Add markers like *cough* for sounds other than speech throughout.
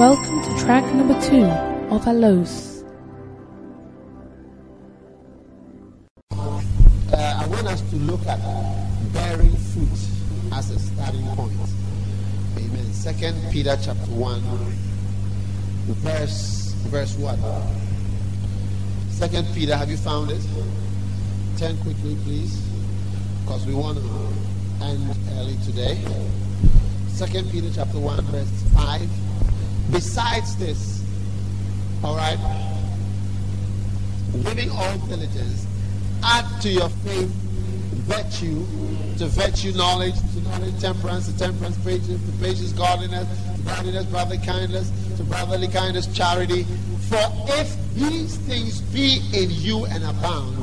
Welcome to track number two of Allos. Uh, I want us to look at bearing fruit as a starting point. Amen. Second Peter chapter one, verse verse what? Second Peter, have you found it? Turn quickly, please, because we want to end early today. Second Peter chapter one, verse five. Besides this, all right, giving all diligence, add to your faith virtue, to virtue knowledge, to knowledge temperance, to temperance patience, to patience godliness, to godliness brotherly kindness, to brotherly kindness charity. For if these things be in you and abound,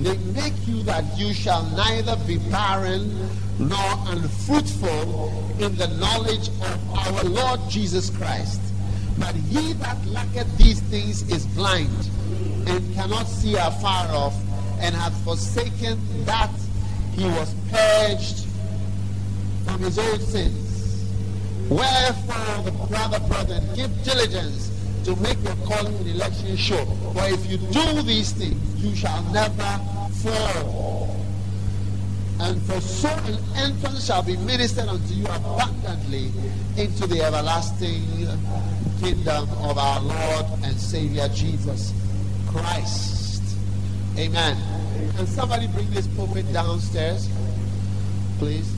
they make you that you shall neither be barren nor unfruitful in the knowledge of our Lord Jesus Christ. But he that lacketh these things is blind and cannot see afar off, and hath forsaken that he was purged from his old sins. Wherefore, the brother, brethren, give diligence to make your calling and election sure. For if you do these things, you shall never fall. And for so an entrance shall be ministered unto you abundantly into the everlasting kingdom of our Lord and Savior Jesus Christ. Amen. Can somebody bring this pulpit downstairs, please?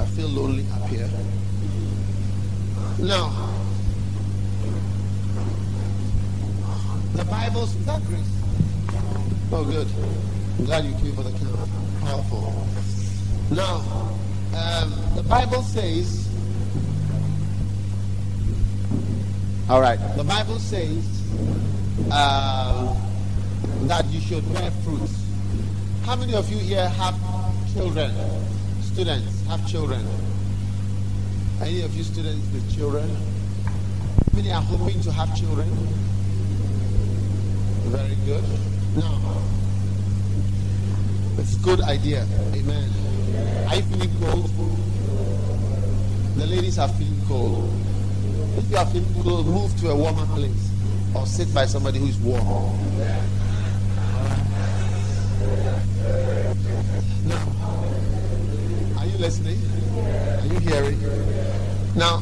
I feel lonely up here. Now, the Bible's that? Oh, good. I'm glad you came for the camera. Powerful. Now, um, the Bible says, all right, the Bible says uh, that you should bear fruits. How many of you here have children? Students have children? Any of you students with children? Many are hoping to have children? Very good. Now, it's a good idea. Amen. Are feel cold? The ladies are feeling cold. If you are feeling cold, move to a warmer place or sit by somebody who is warm. Now, are you listening? Are you hearing? Now,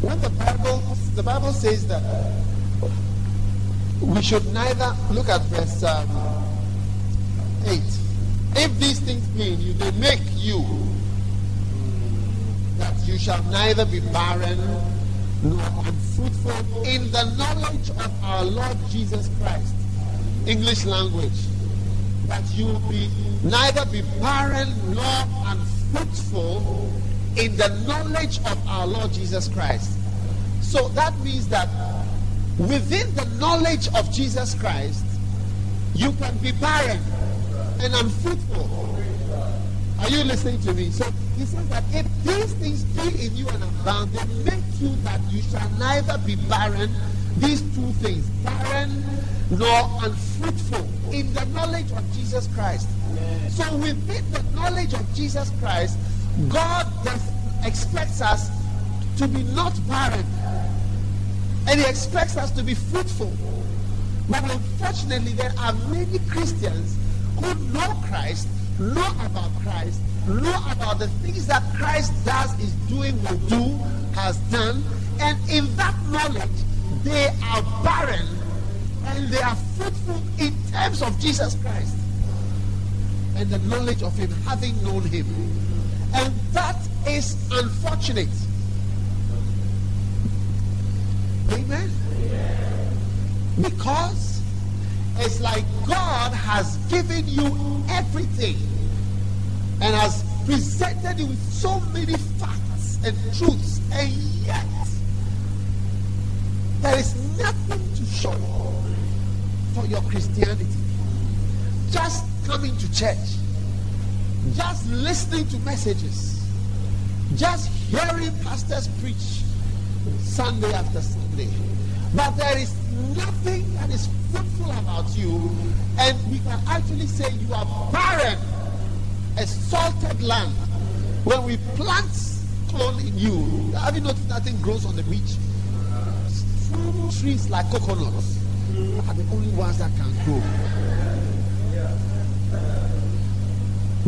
when the Bible the Bible says that we should neither look at verse um, 8 if these things be in you, they make you that you shall neither be barren nor unfruitful in the knowledge of our Lord Jesus Christ. English language. That you will be neither be barren nor unfruitful in the knowledge of our Lord Jesus Christ. So that means that within the knowledge of Jesus Christ, you can be barren and unfruitful. Are you listening to me? So he says that if these things be in you and abound, they make you that you shall neither be barren, these two things, barren nor unfruitful in the knowledge of Jesus Christ. So within the knowledge of Jesus Christ, God expects us to be not barren. And he expects us to be fruitful. But unfortunately, there are many Christians who know Christ, know about Christ, know about the things that Christ does, is doing, will do, has done, and in that knowledge, they are barren and they are fruitful in terms of Jesus Christ and the knowledge of Him, having known Him. And that is unfortunate. Amen. Because it's like God has given you everything and has presented you with so many facts and truths, and yet there is nothing to show for your Christianity. Just coming to church, just listening to messages, just hearing pastors preach Sunday after Sunday. But there is nothing that is fruitful about you, and we can actually say you are barren, a salted land, When we plant clone in you, have you noticed nothing grows on the beach? Trees like coconuts are the only ones that can grow.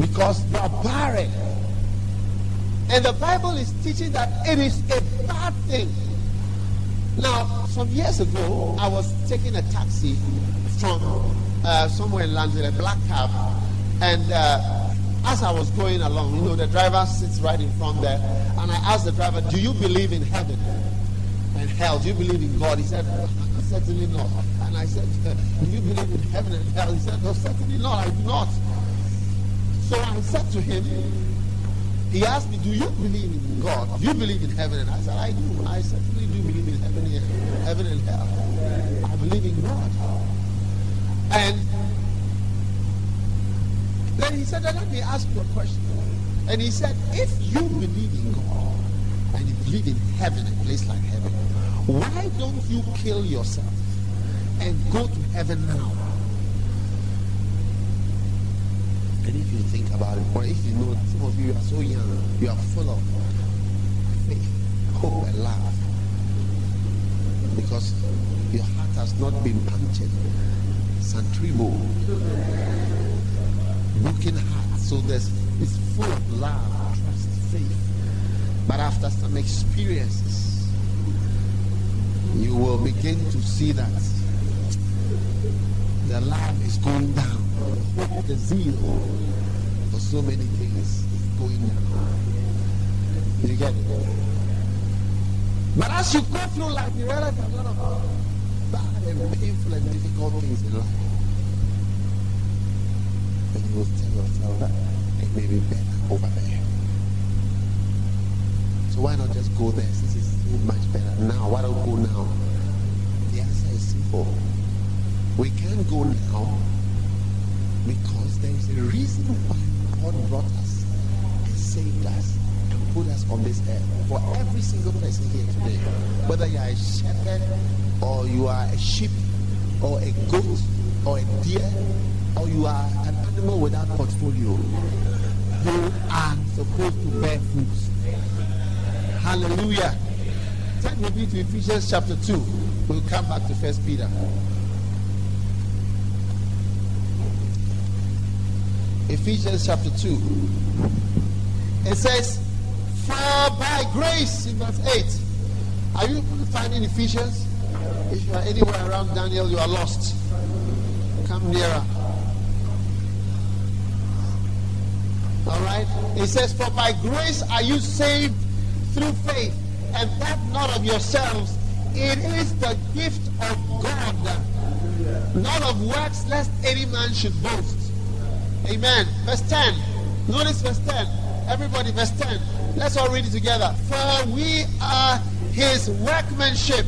Because they are barren. And the Bible is teaching that it is a bad thing. Now, some years ago, I was taking a taxi from uh, somewhere in London, a black cab, and uh, as I was going along, you know, the driver sits right in front there, and I asked the driver, "Do you believe in heaven and hell? Do you believe in God?" He said, "Certainly not." And I said, "Do you believe in heaven and hell?" He said, "No, certainly not. I do not." So I said to him, he asked me, Do you believe in God? Do you believe in heaven? And I said, I do. I certainly do believe in heaven and, heaven and hell. I believe in God. And then he said, Let me ask you a question. And he said, If you believe in God and you believe in heaven, a place like heaven, why don't you kill yourself and go to heaven now? And if you think about it, or if you know some of you are so young, you are full of faith, hope, and love. Because your heart has not been punctured. Santribo. Broken heart. So there's it's full of love, trust, faith. But after some experiences, you will begin to see that the love is going down the zeal for so many things is going down. You get it? But as you go through life, you realize a lot of bad and painful and difficult things in life. And you will tell yourself that it may be better over there. So why not just go there since it's so much better now? Why don't go now? The answer is simple. We can't go now because there is a reason why God brought us and saved us and put us on this earth. For every single person here today, whether you are a shepherd or you are a sheep or a goat or a deer or you are an animal without portfolio, you are supposed to bear fruits. Hallelujah. Turn with me to Ephesians chapter 2. We'll come back to First Peter. Ephesians chapter 2. It says, For by grace, in verse 8. Are you finding Ephesians? If you are anywhere around Daniel, you are lost. Come nearer. All right? It says, For by grace are you saved through faith, and that not of yourselves. It is the gift of God, not of works, lest any man should boast. Amen. Verse 10. Notice verse 10. Everybody, verse 10. Let's all read it together. For we are his workmanship,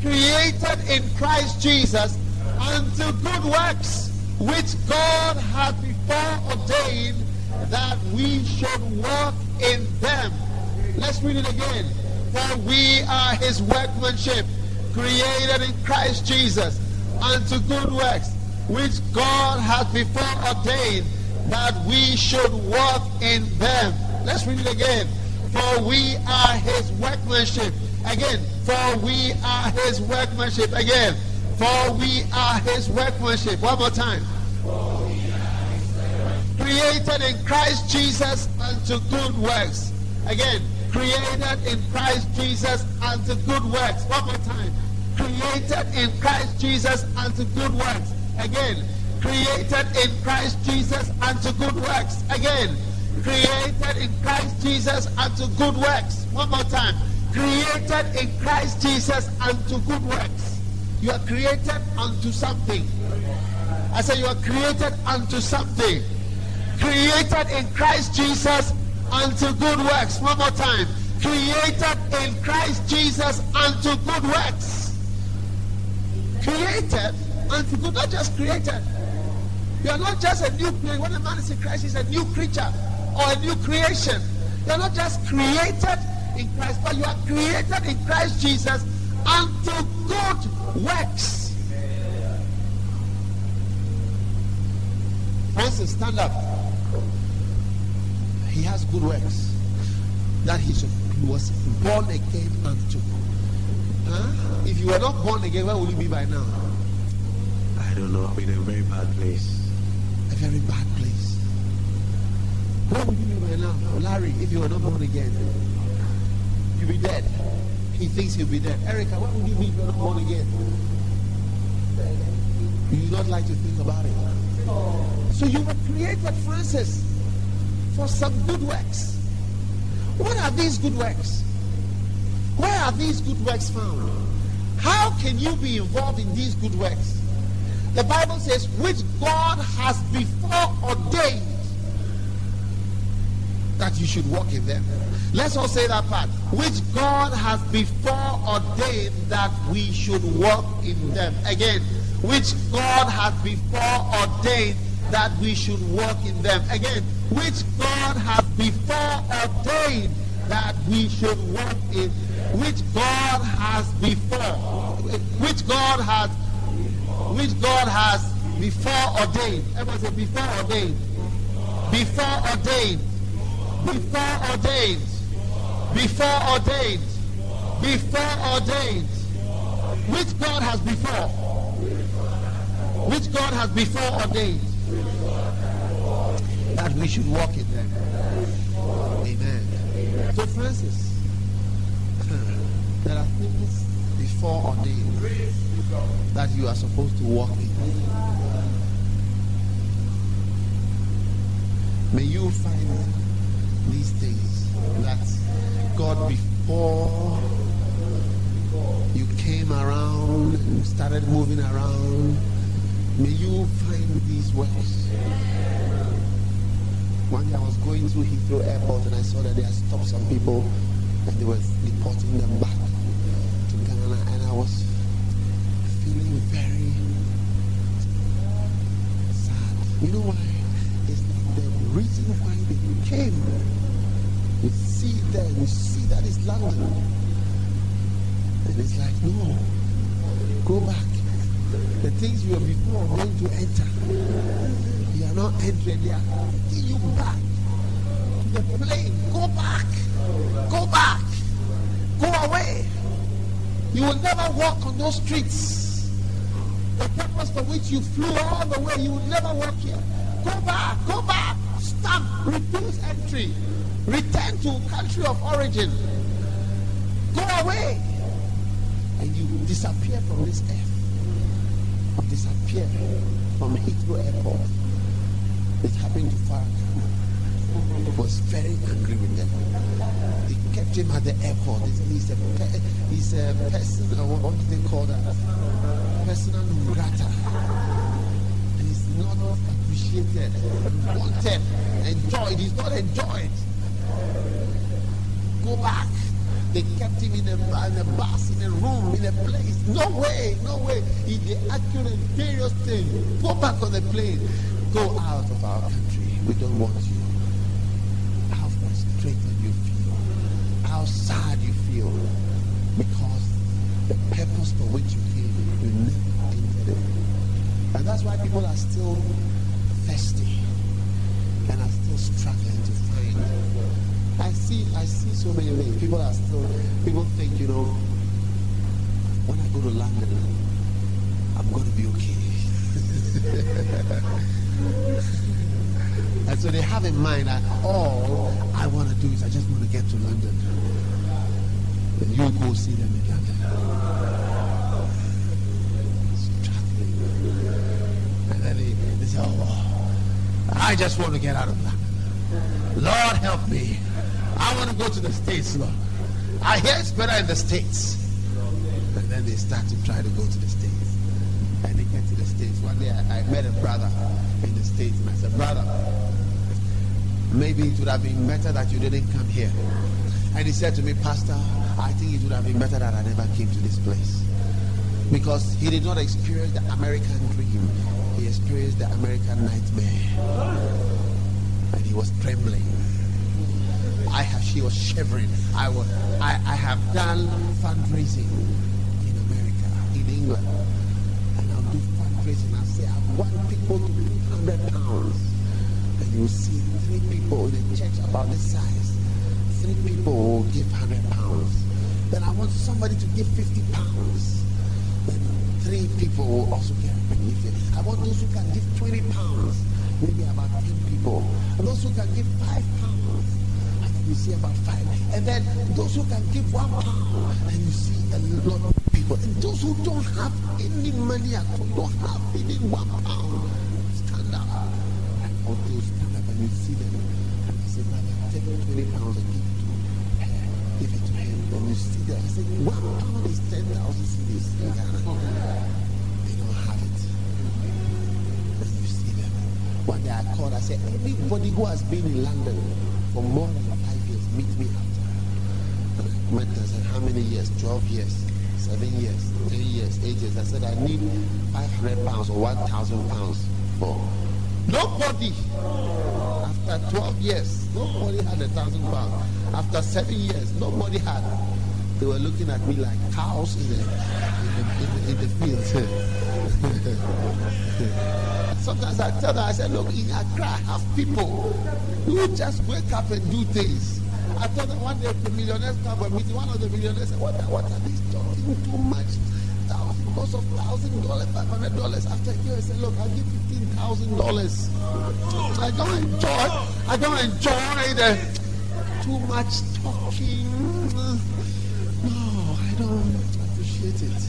created in Christ Jesus unto good works, which God hath before ordained that we should walk in them. Let's read it again. For we are his workmanship, created in Christ Jesus unto good works, which God hath before ordained that we should walk in them. Let's read it again. For we are his workmanship. Again, for we are his workmanship. Again, for we are his workmanship. One more time. Created in Christ Jesus unto good works. Again, created in Christ Jesus unto good works. One more time. Created in Christ Jesus unto good works. Again, created in Christ Jesus unto good works. Again, created in Christ Jesus unto good works. One more time. Created in Christ Jesus unto good works. You are created unto something. I said you are created unto something. Created in Christ Jesus unto good works. One more time. Created in Christ Jesus unto good works. Created unto good, not just created. You are not just a new creation. When a man is in Christ, he's a new creature or a new creation. You are not just created in Christ, but you are created in Christ Jesus unto good works. Francis, stand up. He has good works. that he, should, he was born again unto. Huh? If you were not born again, where would you be by now? I don't know. I'm in a very bad place. Very bad place. Where would you be by now? Oh, Larry, if you were not born again, you'd be dead. He thinks he'll be dead. Erica, what would you be if you were not born again? You do not like to think about it. So you were created, Francis, for some good works. What are these good works? Where are these good works found? How can you be involved in these good works? The Bible says, which God has before ordained that you should walk in them. Let's all say that part. Which God has before ordained that we should walk in them. Again, which God has before ordained that we should walk in them. Again, which God has before ordained that we should walk in. Which God has before. Which God has. Which God has before ordained. Everyone say before ordained. Before ordained. Before ordained. Before ordained. Before ordained. Which God has before. Which God has before ordained that we should walk in them. Amen. So, Francis, there are things before ordained that you are supposed to walk in. May you find these things that God before you came around and started moving around. May you find these works. One day I was going through Heathrow Airport and I saw that they had stopped some people and they were deporting them back to Ghana and I was feeling very sad. You know why? It's the reason why they came. We see there, we see that it's London. And it's like, no, go back. The things you were before are going to enter, you are not entering. They are taking you back to the plane. Go back. Go back. Go away. You will never walk on those streets. The purpose for which you flew all the way, you will never walk here. Go back. Go back. Stop. Refuse entry. Return to country of origin. Go away. And you disappear from this earth disappear from Heathrow Airport. It happened to Farrakhan. Was very angry with them. They kept him at the airport. He's a, he's a person, uh, what do they call that? Personal grata. And he's not appreciated, wanted, enjoyed. He's not enjoyed. Go back. They kept him in a, in a bus, in a room, in a place. No way, no way. He the accurate, various thing. Go back on the plane. Go out of our country. We don't want you. Frustrated you feel. How sad you feel. Because the purpose for which you came, you never entered it. And that's why people are still thirsty and are still struggling to find I see, I see so many things. People are still, people think, you know, when I go to London, I'm going to be okay. *laughs* and so they have in mind that all I want to do is I just want to get to London. Then you go see them again. And then they, they say, oh, I just want to get out of London. Lord help me. I want to go to the States, Lord. I hear it's better in the States. And then they start to try to go to the States. And they get to the States. One day I, I met a brother in the States and I said, Brother, maybe it would have been better that you didn't come here. And he said to me, Pastor, I think it would have been better that I never came to this place. Because he did not experience the American dream, he experienced the American nightmare. And he was trembling. I have, she was shivering. I was, I, I have done fundraising in America, in England, and I'll do fundraising. I'll say I want people to put hundred pounds, and you'll see three people in a church about this size, three people will give 100 pounds. Then I want somebody to give 50 pounds. Then three people will also give. I want those who can give 20 pounds. Maybe about 10 people. And those who can give 5 pounds. I then you see about 5. And then those who can give 1 pound. And you see a lot of people. And those who don't have any money at all, don't have even 1 pound, stand up. And all those and you see them. I say, brother, take 20 pounds and give it to him. Then you see them. I say, 1 pound is 10,000 cedis in Ghana. They don't have it. And you see them. One day I called, I said, anybody who has been in London for more than five years, meet me after. And I and said, how many years? 12 years, 7 years, 10 years, 8 years. I said, I need 500 pounds or 1,000 pounds for. Nobody, after 12 years, nobody had a thousand pounds. After 7 years, nobody had. They were looking at me like cows in the, in the, in the, in the field. *laughs* Sometimes I tell them, I said, look, in Accra, have people who just wake up and do things. I told them one day the millionaires come and meet one of the millionaires said, what, what are these talking too much? Cost of thousand dollars, five hundred dollars. After a year, I said, look, I'll give fifteen thousand dollars. I don't enjoy, I don't enjoy the too much talking. No, I don't appreciate it.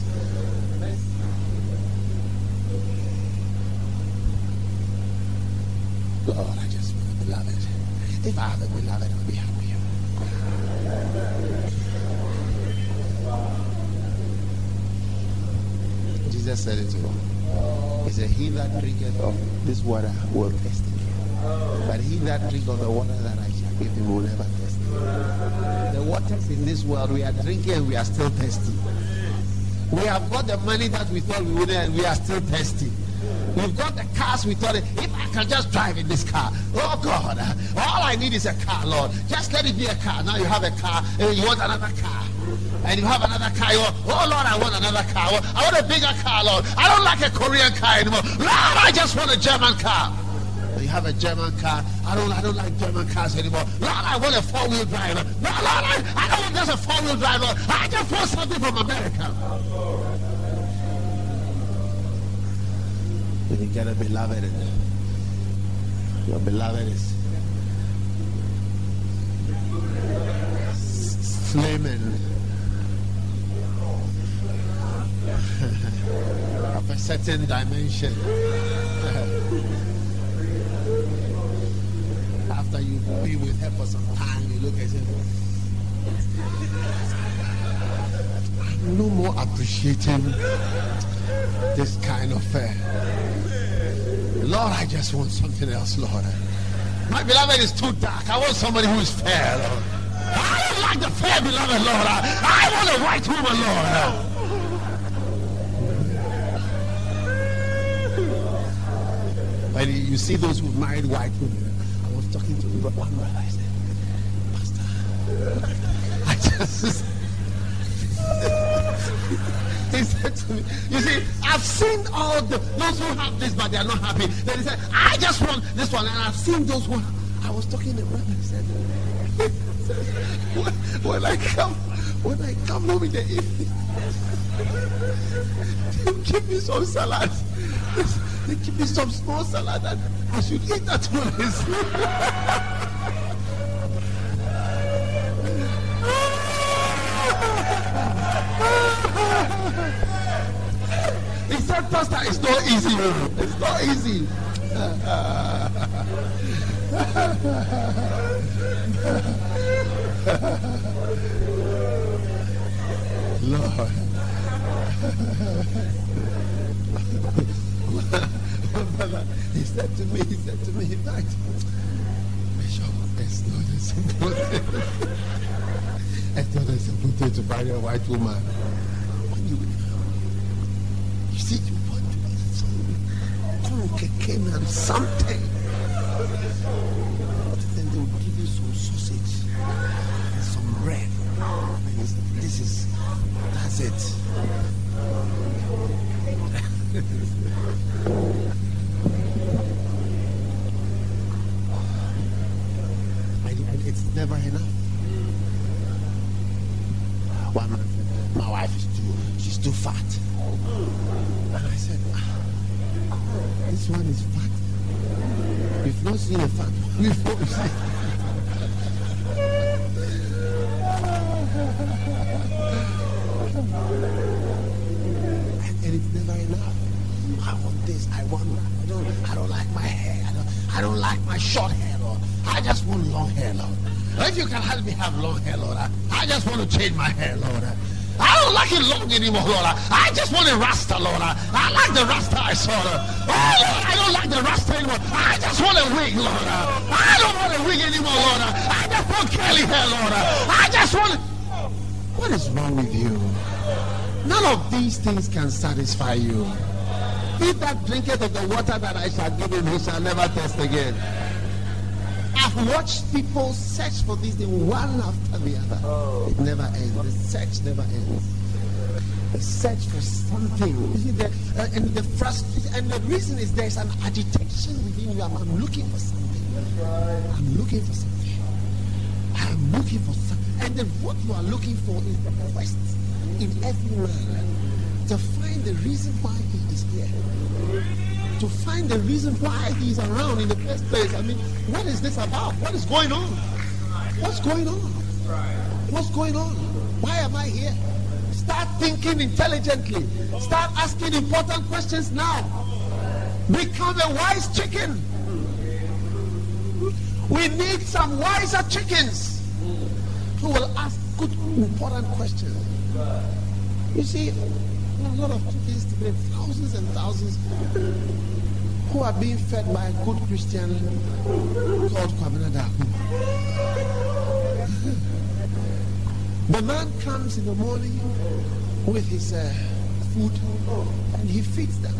Lord, I just want a beloved. If I have a beloved, I'll be happy. Jesus said it to him. He said, He that drinketh of this water will thirst. But he that drinketh of the water that I shall give him will never thirst. The waters in this world, we are drinking we are still thirsty. We have got the money that we thought we would and we are still thirsty. We've got the cars we thought, if I can just drive in this car, oh God, all I need is a car, Lord. Just let it be a car. Now you have a car, and you want another car. And you have another car, you oh Lord, I want another car. I want a bigger car, Lord. I don't like a Korean car anymore. Lord, I just want a German car. You have a German car. I don't, I don't like German cars anymore. Lord, I want a four-wheel drive. No, Lord, I, I don't want just a four-wheel drive. Lord. I just want something from America. When you get a beloved, your beloved is flaming of a certain dimension. After you be with her for some time, you look at her. I'm no more appreciating this kind of fair. Lord, I just want something else, Lord. My beloved is too dark. I want somebody who is fair, Lord. I don't like the fair beloved, Lord. I, I want a white woman, Lord. When you see those who married white women, I was talking to one brother. I said, Pastor, I just. *laughs* he said to me, You see, I've seen all the those who have this, but they are not happy. Then he said, I just want this one, and I've seen those who I was talking to brother. He said, when, when I come, when I come home in the evening, *laughs* give me some salad. They give me some small salad, and I should eat that one. He said, Pastor, it's not easy. Oh. It's not easy. *laughs* Lord. *laughs* he said to me, he said to me, in fact, Bishop, it's not a simple thing. It's not a simple thing to marry a white woman. When you, you see, you want to eat some came and something. Then they will give you some sausage and some bread. This is, that's it. It's never enough. One man said, My wife is too, she's too fat. And I said, ah, This one is fat. We've not seen a fat one before. and *laughs* it's never enough. I want this, I want that. I don't, I don't like my hair. I don't, I don't like my short hair, Lord. I just want long hair, Lord. If you can help me have long hair, Lord, I, I just want to change my hair, Lord. I don't like it long anymore, Lord. I just want a rasta, Lord. I like the rasta I saw. Lord. Oh, Lord, I don't like the rasta anymore. I just want a wig, Lord. I don't want a wig anymore, Lord. I just want curly hair, Lord. I just want. What is wrong with you? None of these things can satisfy you. He that drinketh of the water that I shall give him, he shall never thirst again. I've watched people search for this things one after the other. Oh. It never ends. The search never ends. The search for something. The, uh, and the frustration, and the reason is there's an agitation within you. I'm, I'm looking for something. Right. I'm looking for something. I'm looking for something. And then what you are looking for is the quest in every man to find the reason why is. To find the reason why he's around in the first place. I mean, what is this about? What is going on? What's going on? What's going on? Why am I here? Start thinking intelligently. Start asking important questions now. Become a wise chicken. We need some wiser chickens who will ask good, important questions. You see, a lot of chickens today, thousands and thousands, who are being fed by a good Christian called Kwabena Darko. The man comes in the morning with his uh, food and he feeds them.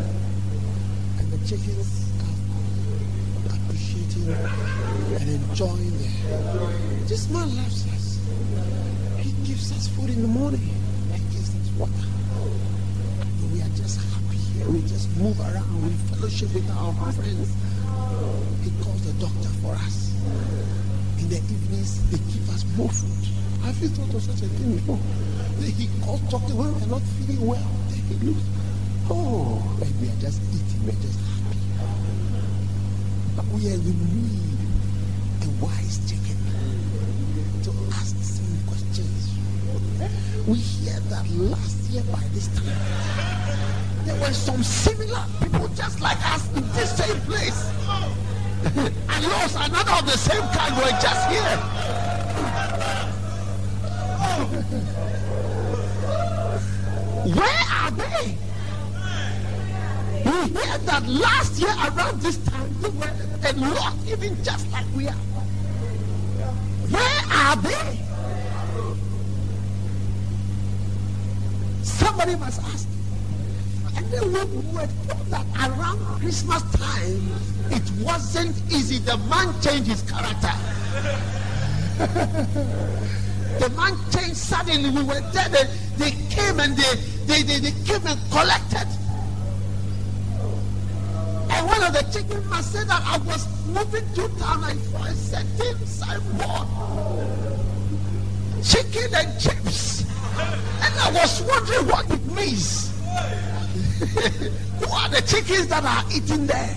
And the chickens are appreciating and enjoying it. This man loves us. He gives us food in the morning. He gives us water. And we are just happy here. We just move around. We fellowship with our friends. He calls the doctor for us. In the evenings, they give us more food. Have you thought of such a thing before? He calls doctor when we are not feeling well. Then he looks, oh, and we are just eating. We are just happy. But we are in need a wise chicken to ask the same questions. We hear that last year by this time, there were some similar people just like us in this same place. *laughs* and lost another of the same kind were just here. *laughs* Where are they? We heard that last year around this time they were a lot even just like we are. Where are they? Somebody must ask. And we were told that around Christmas time, it wasn't easy. The man changed his character. *laughs* the man changed suddenly. We were there. They, they came and they, they, they, they came and collected. And one of the chicken must say that I was moving to town and saw a certain signboard. Chicken and chips. I was wondering what it means. *laughs* Who are the chickens that are eating there?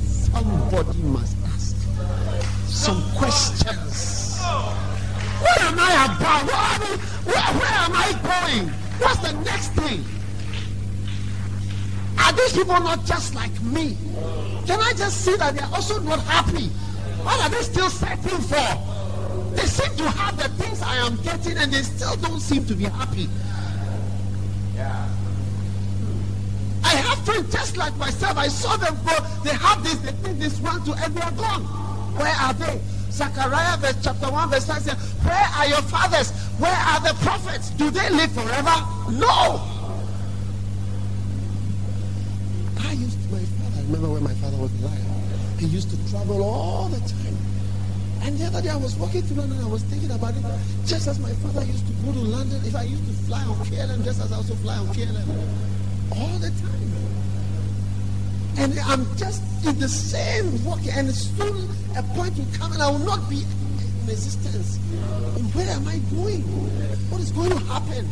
Somebody must ask some questions. What am I about? Where, am I, where, where am I going? What's the next thing? Are these people not just like me? Can I just see that they're also not happy? What are they still searching for? They seem to have the things I am getting and they still don't seem to be happy. Yeah. I have friends just like myself. I saw them go. They have this, they think this one too, and they are gone. Where are they? Zechariah verse chapter 1 verse 5 says, Where are your fathers? Where are the prophets? Do they live forever? No. I used to, my father, I remember when my father was alive. He used to travel all the time. And the other day I was walking through London, I was thinking about it. Just as my father used to go to London, if I used to fly on KLM, just as I also fly on KLM. All the time. And I'm just in the same walking, and soon a point will come and I will not be in existence. Where am I going? What is going to happen?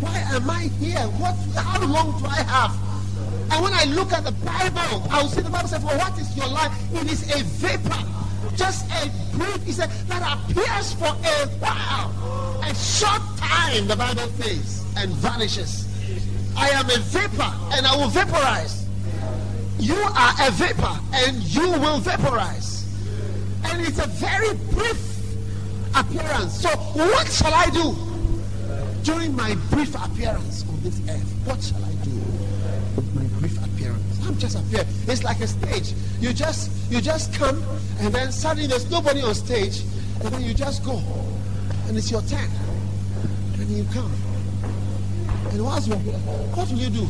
Why am I here? What? How long do I have? And when I look at the Bible, I will see the Bible says, "Well, what is your life? It is a vapor, just a brief, He said that appears for a while, a short time. The Bible says, and vanishes. I am a vapor, and I will vaporize. You are a vapor, and you will vaporize. And it's a very brief appearance. So, what shall I do during my brief appearance on this earth? What shall I do with my brief appearance? I'm just appear. It's like a stage. You just you just come, and then suddenly there's nobody on stage, and then you just go, and it's your turn, and you come. And whilst you're here, what will you do?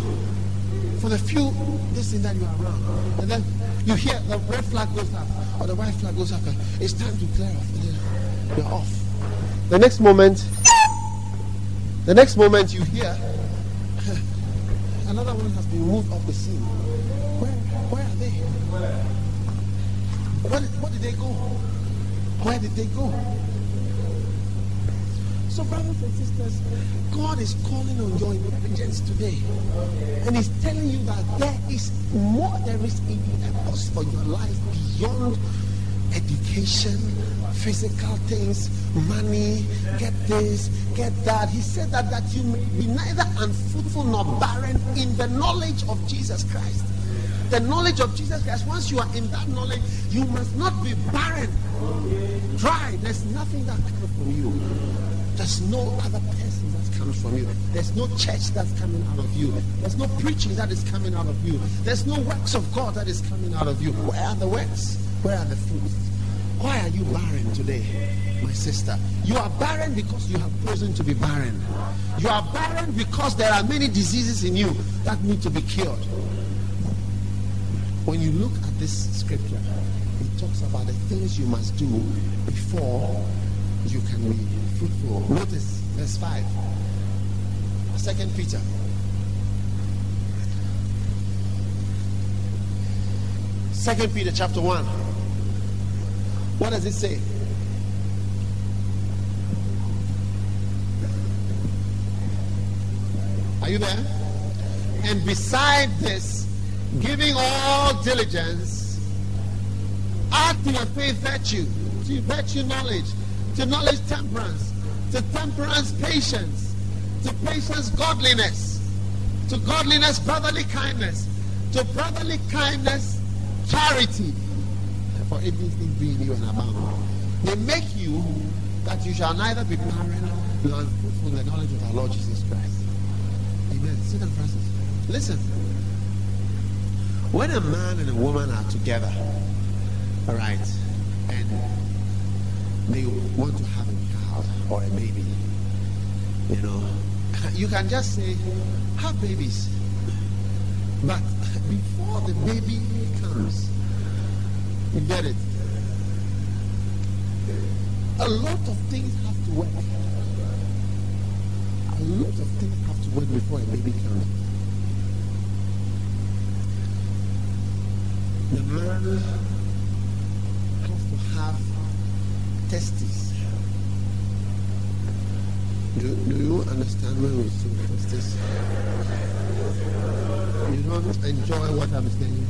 For the few this thing that you are around, and then you hear the red flag goes up or the white flag goes up. It's time to clear off. And then you're off. The next moment, the next moment you hear *laughs* another one has been moved off the scene. Where did, where did they go? Where did they go? So, brothers and sisters, God is calling on your intelligence today. And He's telling you that there is more, there is a purpose for your life beyond education, physical things, money, get this, get that. He said that, that you may be neither unfruitful nor barren in the knowledge of Jesus Christ. The knowledge of Jesus Christ, once you are in that knowledge, you must not be barren, dry. There's nothing that comes from you. There's no other person that comes from you. There's no church that's coming out of you. There's no preaching that is coming out of you. There's no works of God that is coming out of you. Where are the works? Where are the fruits? Why are you barren today, my sister? You are barren because you have chosen to be barren. You are barren because there are many diseases in you that need to be cured. When you look at this scripture, it talks about the things you must do before you can be fruitful. Notice verse 5. Second Peter. Second Peter chapter 1. What does it say? Are you there? And beside this, giving all diligence, add to your faith virtue, to virtue knowledge, to knowledge temperance, to temperance patience, to patience godliness, to godliness brotherly kindness, to brotherly kindness charity. For things be in you and abound. They make you that you shall neither be barren nor unfruitful in the knowledge of our Lord Jesus Christ. Amen. Sit down, Francis. Listen. When a man and a woman are together, all right, and they want to have a child or a baby, you know, *laughs* you can just say, have babies. But before the baby comes, you get it? A lot of things have to work. A lot of things have to work before a baby comes. The man has to have testes. Do, do you understand when we say testes? You don't enjoy what I'm saying.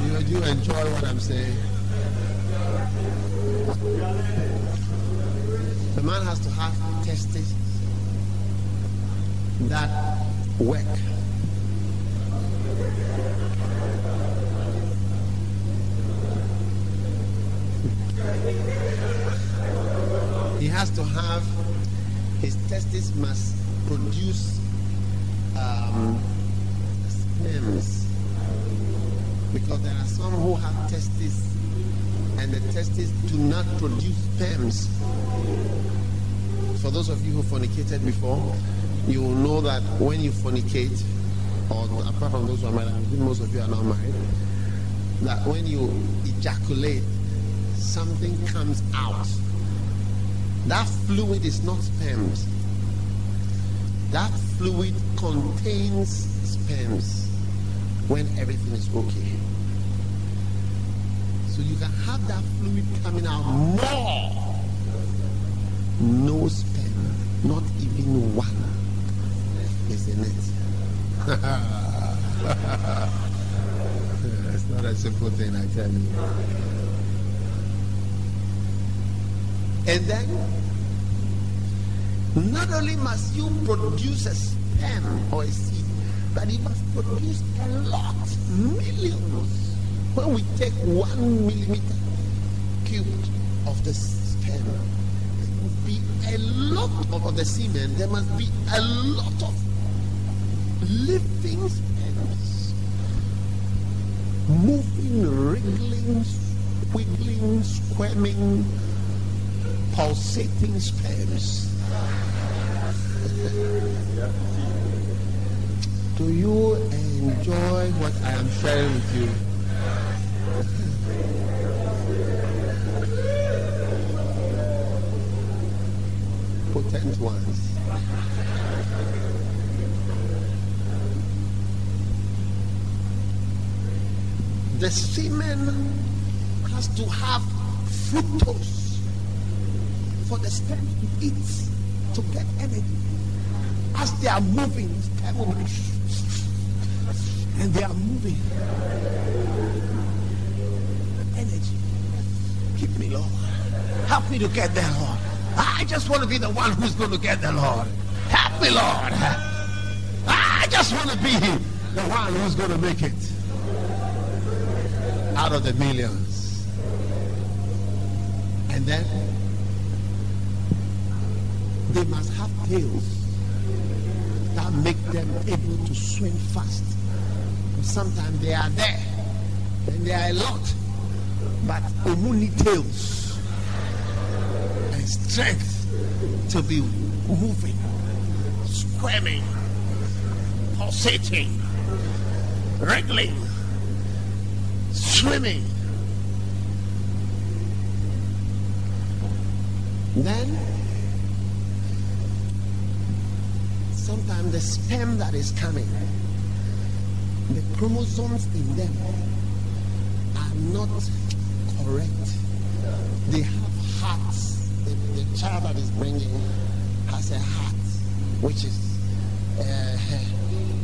Do you do enjoy what I'm saying. The man has to have testes that work. He has to have his testes must produce um, sperms because there are some who have testes and the testes do not produce sperms. For those of you who fornicated before, you will know that when you fornicate, or apart from those who are married, most of you are not married, that when you ejaculate, something comes out. That fluid is not sperms. That fluid contains sperms when everything is okay. So you can have that fluid coming out more no sperm, not even one, is in it. *laughs* it's not a simple thing, I tell you. And then, not only must you produce a sperm or a seed, but you must produce a lot, millions. When we take one millimeter cubed of the sperm, there must be a lot of, the semen. There must be a lot of living sperms moving, wriggling, wiggling, squirming, pulsating sperms. *laughs* Do you enjoy what I am sharing with you? Potent ones. The semen has to have fructose for the sperm to eat to get energy. As they are moving, and they are moving. Energy. Keep me, Lord. Help me to get there, Lord. I just want to be the one who's going to get there, Lord. Help me, Lord. I just want to be the one who's going to make it out of the millions. And then they must have tails that make them able to swim fast. Sometimes they are there and they are a lot, but only tails and strength to be moving, squirming, pulsating, wriggling, swimming. Then sometimes the sperm that is coming, the chromosomes in them are not correct. They have hearts. The, the child that is bringing has a heart, which is uh,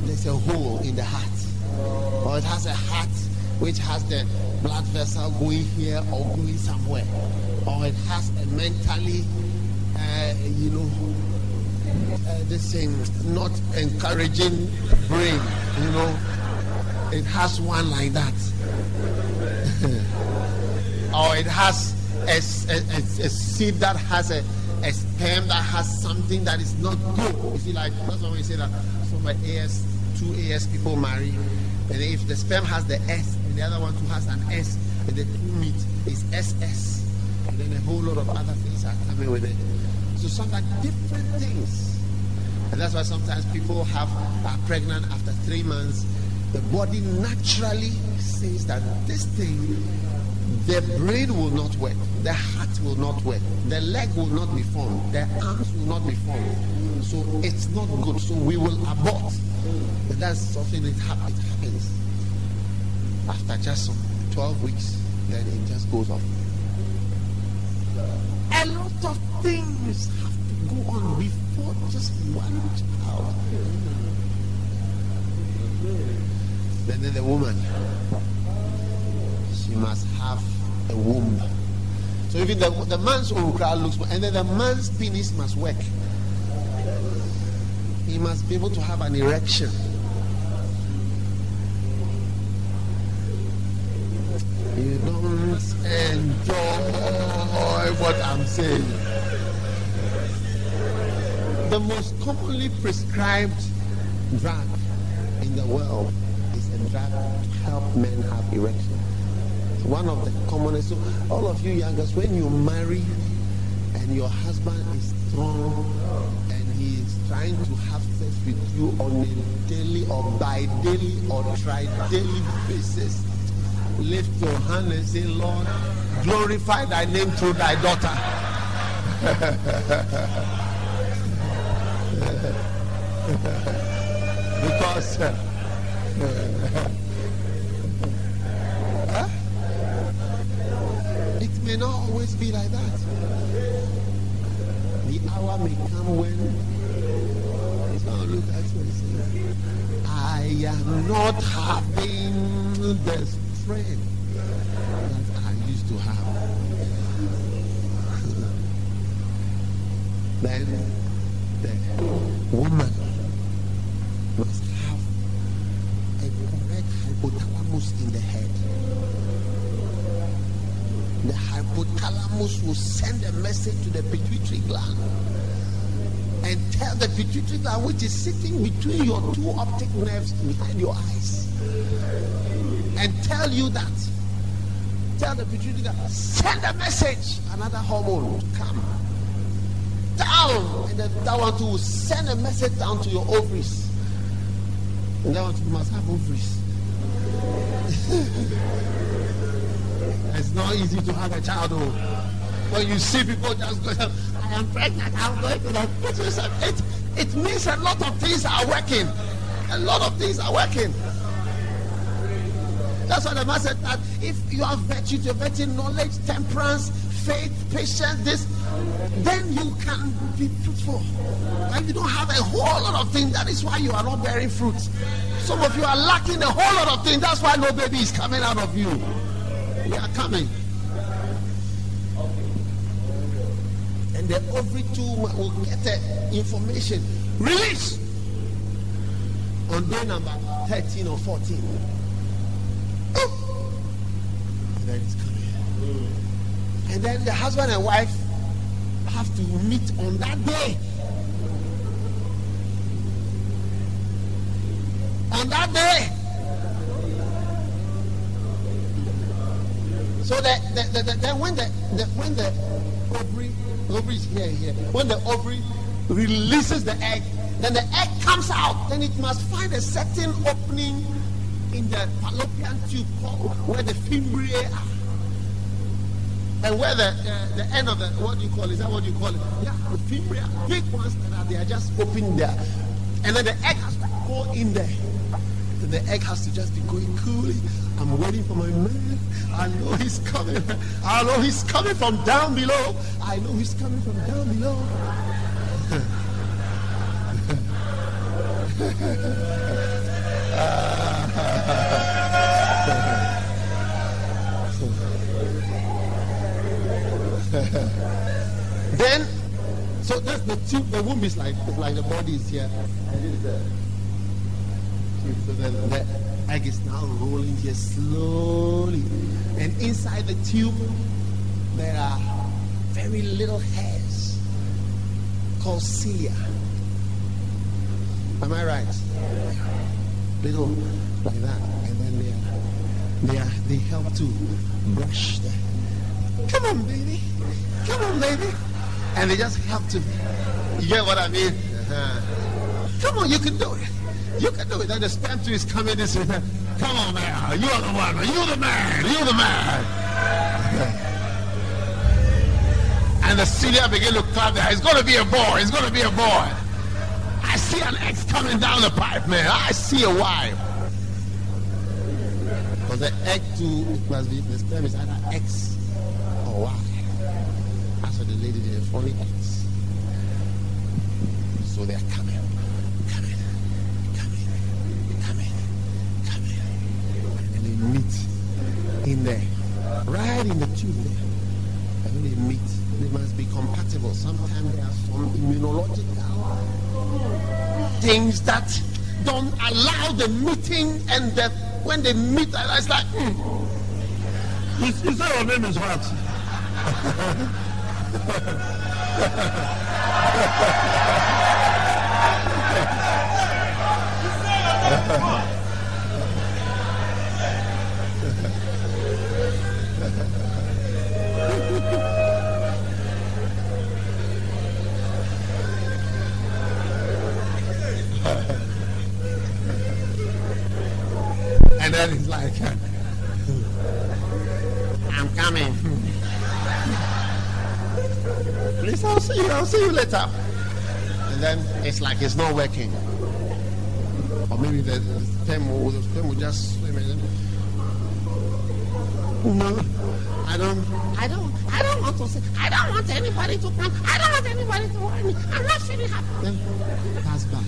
there's a hole in the heart, or it has a heart which has the blood vessel going here or going somewhere, or it has a mentally, uh, you know, uh, this thing not encouraging brain, you know, it has one like that, *laughs* or it has a, a, a, seed that has a, a sperm that has something that is not good. You see, like that's why we say that some AS, two AS people marry, and if the sperm has the S and the other one too has an S, and the two meet is SS, and then a whole lot of other things are coming with it. So some are different things, and that's why sometimes people have are pregnant after three months. The body naturally says that this thing, the brain will not work, the heart will not work, the leg will not be formed, the arms will not be formed. So it's not good. So we will abort. But that's something that happens after just some 12 weeks, then it just goes off. A lot of things have to go on before just one child. Then, the woman, she must have a womb. So even the, the man's womb looks, and then the man's penis must work. He must be able to have an erection. You don't enjoy what I'm saying. The most commonly prescribed drug in the world is a drug to help men have erection. One of the commonest. So all of you youngers, when you marry and your husband is strong and he is trying to have sex with you on a daily or bi-daily or tri-daily basis, lift your hand and say, Lord, glorify thy name through thy daughter. *laughs* because uh, *laughs* it may not always be like that. the hour may come when. So look at. I am not having the strength to have. then the woman must have a correct hypothalamus in the head. The hypothalamus will send a message to the pituitary gland and tell the pituitary gland, which is sitting between your two optic nerves behind your eyes, and tell you that. Tell the pituitary send a message, another hormone to come down, and then that one too will send a message down to your ovaries. And that one too must have ovaries. *laughs* it's not easy to have a child, though. When you see people just go, I am pregnant, I'm going to the it, it means a lot of things are working. A lot of things are working. That's why the man said that if you have virtue, your virtue, knowledge, temperance, faith, patience, this, then you can be fruitful. And you don't have a whole lot of things, that is why you are not bearing fruit. Some of you are lacking a whole lot of things, that's why no baby is coming out of you. We are coming. And the ovary too will get the information. Release on day number 13 or 14. And then it's coming. And then the husband and wife have to meet on that day. On that day. So that then when the, the when the ovary ovary is here here when the ovary releases the egg, then the egg comes out. Then it must find a certain opening in the fallopian tube where the fimbriae are and where the uh, the end of the what do you call it? Is that what you call it? Yeah, the fibria, big ones that are they are just open there, and then the egg has to go in there. And the egg has to just be going coolly. I'm waiting for my man. I know he's coming. I know he's coming from down below. I know he's coming from down below. *laughs* the tube. The womb is like it's like the body is here. And this is the tube. So then the egg is now rolling here slowly, and inside the tube there are very little hairs called cilia. Am I right? Little like that, and then they are, they are, they help to brush the. Come on, baby. Come on, baby. And they just have to. You get what I mean? Uh-huh. Come on, you can do it. You can do it. And the tube is coming this way. Come on, man. You're the one. You're the man. You're the man. And the cilia begin to clap. It's going to be a boy. It's going to be a boy. I see an X coming down the pipe, man. I see a Y. But the egg too, it must be, the sperm is either X or Y. What the lady. It's only X. So they're coming, coming, coming, coming, coming. And they meet in there, right in the tube there. And when they meet, they must be compatible. Sometimes there are some immunological things that don't allow the meeting and the when they meet, it's like, mm. You, you say your name is what? *laughs* and then it's like, *laughs* I'll see you. I'll see you later. And then it's like it's not working. Or maybe the will, the sperm will just swim. Then, no, I don't. I don't. I don't want to say, I don't want anybody to come. I don't want anybody to worry me. I'm not feeling happy. Then pass by.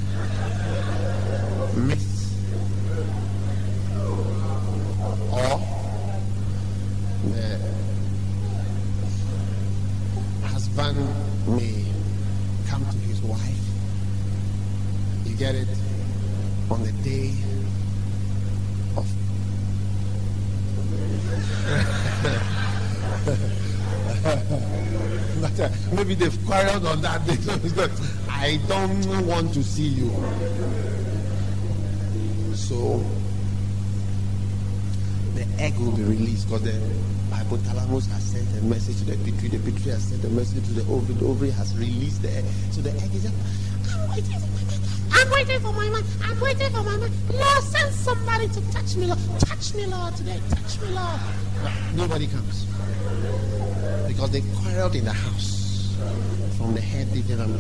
Myth. Or the husband may come to his wife. You get it? On the day of *laughs* uh, maybe they've quarreled on that day. *laughs* I don't want to see you. So the egg will be released because the hypothalamus has sent a message to the pituitary, the pituitary has sent a message to the ovary, the ovary has released the egg. So the egg is just, I'm waiting for my man. I'm waiting for my man. I'm waiting for my man. Lord, send somebody to touch me, Lord. Touch me, Lord, today. Touch me, Lord. Nobody comes because they quarreled in the house from the head they them.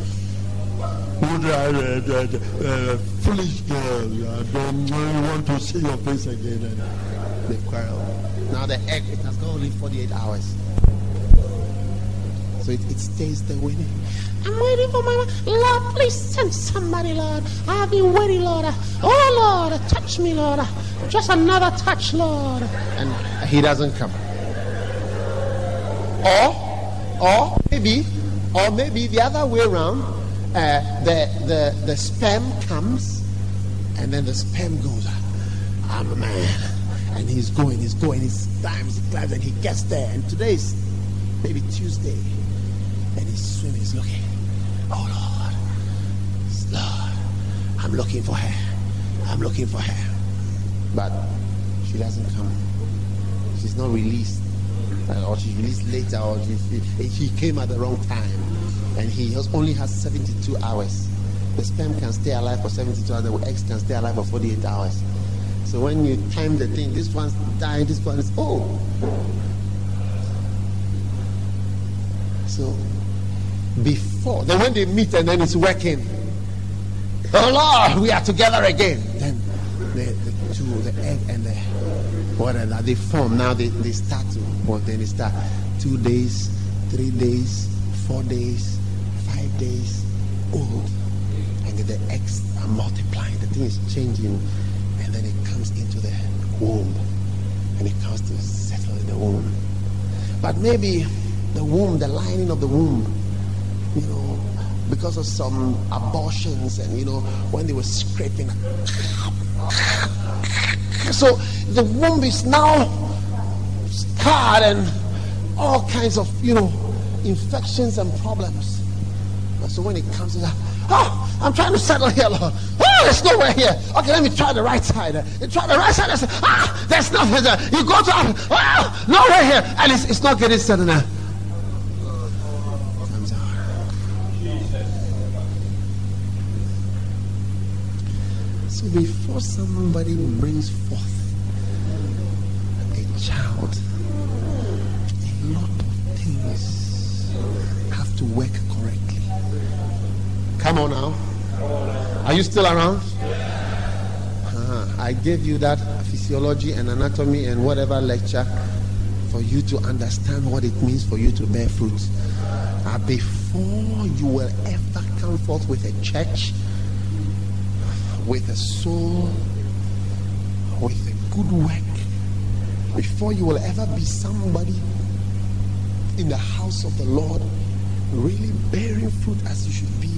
Uh, foolish girl, I don't want to see your face again. And They quarreled. Now the egg it has got only 48 hours. So it, it stays the winning. I'm waiting for my Lord, please send somebody, Lord. I've been waiting, Lord. Oh Lord, touch me, Lord. Just another touch, Lord. And he doesn't come. Or, or maybe, or maybe the other way around. Uh, the the the sperm comes, and then the sperm goes. I'm a man, and he's going, he's going, he climbs, he climbs, and he gets there. And today is maybe Tuesday, and he's swimming, he's looking. Oh Lord, Lord, I'm looking for her. I'm looking for her, but she doesn't come. She's not released or she's released later, or she, she, she came at the wrong time, and he has, only has 72 hours. The sperm can stay alive for 72 hours, the eggs can stay alive for 48 hours. So when you time the thing, this one's dying, this one is oh. So before, then when they meet and then it's working, oh Lord, we are together again. Then the, the two, the egg and the whatever they form now they, they start to well then they start two days three days four days five days old and the eggs are multiplying the thing is changing comes into the womb and it comes to settle in the womb but maybe the womb the lining of the womb you know because of some abortions and you know when they were scraping so the womb is now scarred and all kinds of you know infections and problems. So when it comes to that, oh, I'm trying to settle here, Lord. Oh, there's nowhere here. Okay, let me try the right side. You try the right side. I say, ah, there's nothing there. You go to, oh, nowhere here, and it's, it's not getting settled now. So before somebody brings forth a child, a lot of things have to work. Come on now. Are you still around? Uh-huh. I gave you that physiology and anatomy and whatever lecture for you to understand what it means for you to bear fruit. Uh, before you will ever come forth with a church, with a soul, with a good work, before you will ever be somebody in the house of the Lord, really bearing fruit as you should be,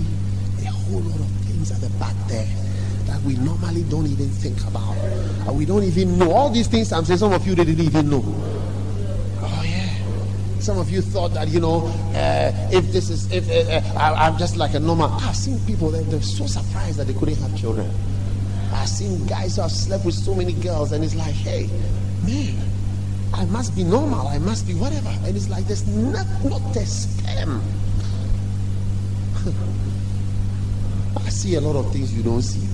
whole lot of things at the back there that we normally don't even think about. And we don't even know. All these things I'm saying, some of you didn't even know. Oh, yeah. Some of you thought that, you know, uh, if this is, if uh, uh, I, am just like a normal. I've seen people that they're so surprised that they couldn't have children. I've seen guys who have slept with so many girls, and it's like, hey, man, I must be normal. I must be whatever. And it's like, there's not, not a sperm. *laughs* See a lot of things you don't see.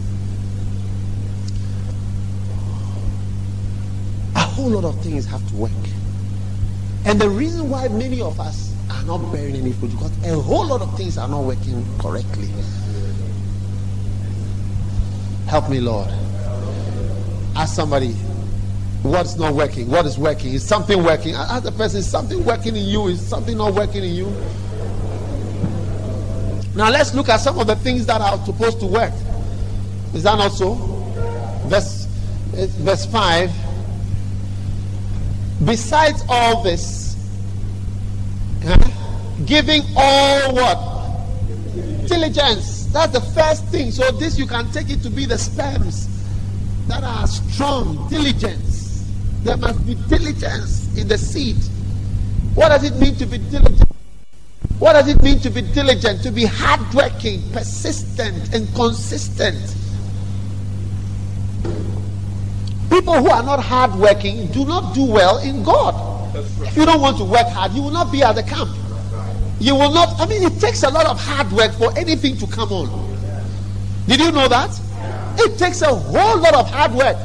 A whole lot of things have to work. And the reason why many of us are not bearing any fruit because a whole lot of things are not working correctly. Help me, Lord. Ask somebody, What's not working? What is working? Is something working? Ask the person, is something working in you? Is something not working in you? Now let's look at some of the things that are supposed to work. Is that not so? Verse, eh, verse 5. Besides all this, giving all what? Diligence. That's the first thing. So this you can take it to be the sperms that are strong. Diligence. There must be diligence in the seed. What does it mean to be diligent? What does it mean to be diligent? To be hardworking, persistent, and consistent. People who are not hardworking do not do well in God. If you don't want to work hard, you will not be at the camp. You will not, I mean, it takes a lot of hard work for anything to come on. Did you know that? It takes a whole lot of hard work.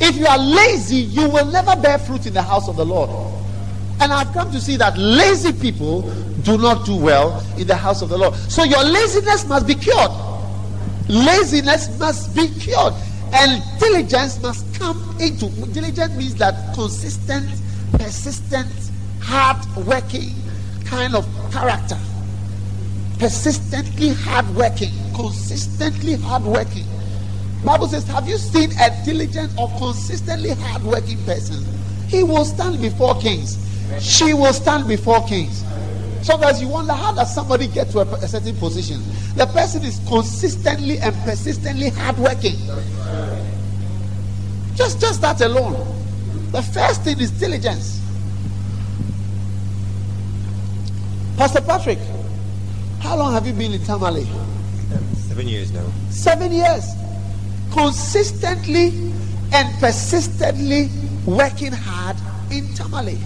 If you are lazy, you will never bear fruit in the house of the Lord. And I've come to see that lazy people do not do well in the house of the Lord. So your laziness must be cured. Laziness must be cured. And diligence must come into diligence means that consistent, persistent, hard working kind of character. Persistently hard working, consistently hard working. Bible says, Have you seen a diligent or consistently hard working person? He will stand before kings. She will stand before kings. Sometimes you wonder how does somebody get to a, a certain position? The person is consistently and persistently hardworking. Just, just that alone. The first thing is diligence. Pastor Patrick, how long have you been in Tamale? Seven years now. Seven years. Consistently and persistently working hard in Tamale.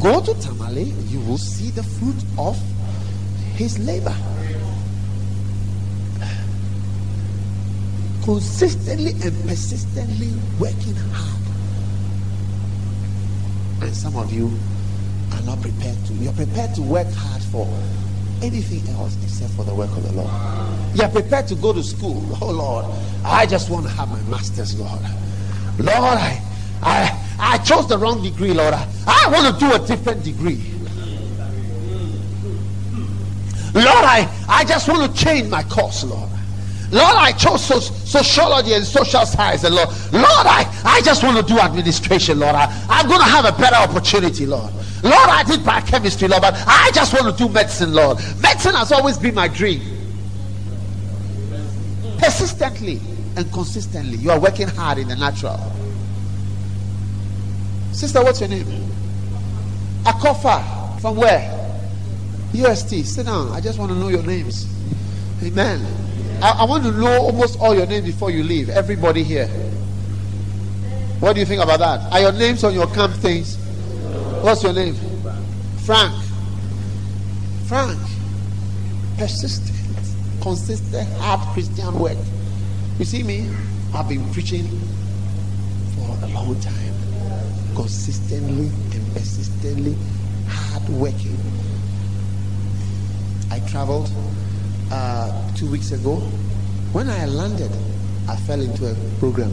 Go to Tamale, you will see the fruit of his labor. Consistently and persistently working hard. And some of you are not prepared to. You're prepared to work hard for anything else except for the work of the Lord. You're prepared to go to school. Oh Lord, I just want to have my master's, Lord. Lord, I, I, I chose the wrong degree, Lord. I, want to do a different degree. Lord, I, I just want to change my course, Lord. Lord, I chose so, sociology and social science, Lord, Lord, I, I just want to do administration, Lord. I, I'm going to have a better opportunity, Lord. Lord, I did biochemistry, Lord, but I just want to do medicine, Lord. Medicine has always been my dream. Persistently and consistently, you are working hard in the natural. Sister, what's your name? Akofa. From where? UST. Sit down. I just want to know your names. Amen. I, I want to know almost all your names before you leave. Everybody here. What do you think about that? Are your names on your camp things? What's your name? Frank. Frank. Persistent, consistent, hard Christian work. You see me? I've been preaching for a long time. Consistently and persistently hard working. I traveled uh, two weeks ago. When I landed, I fell into a program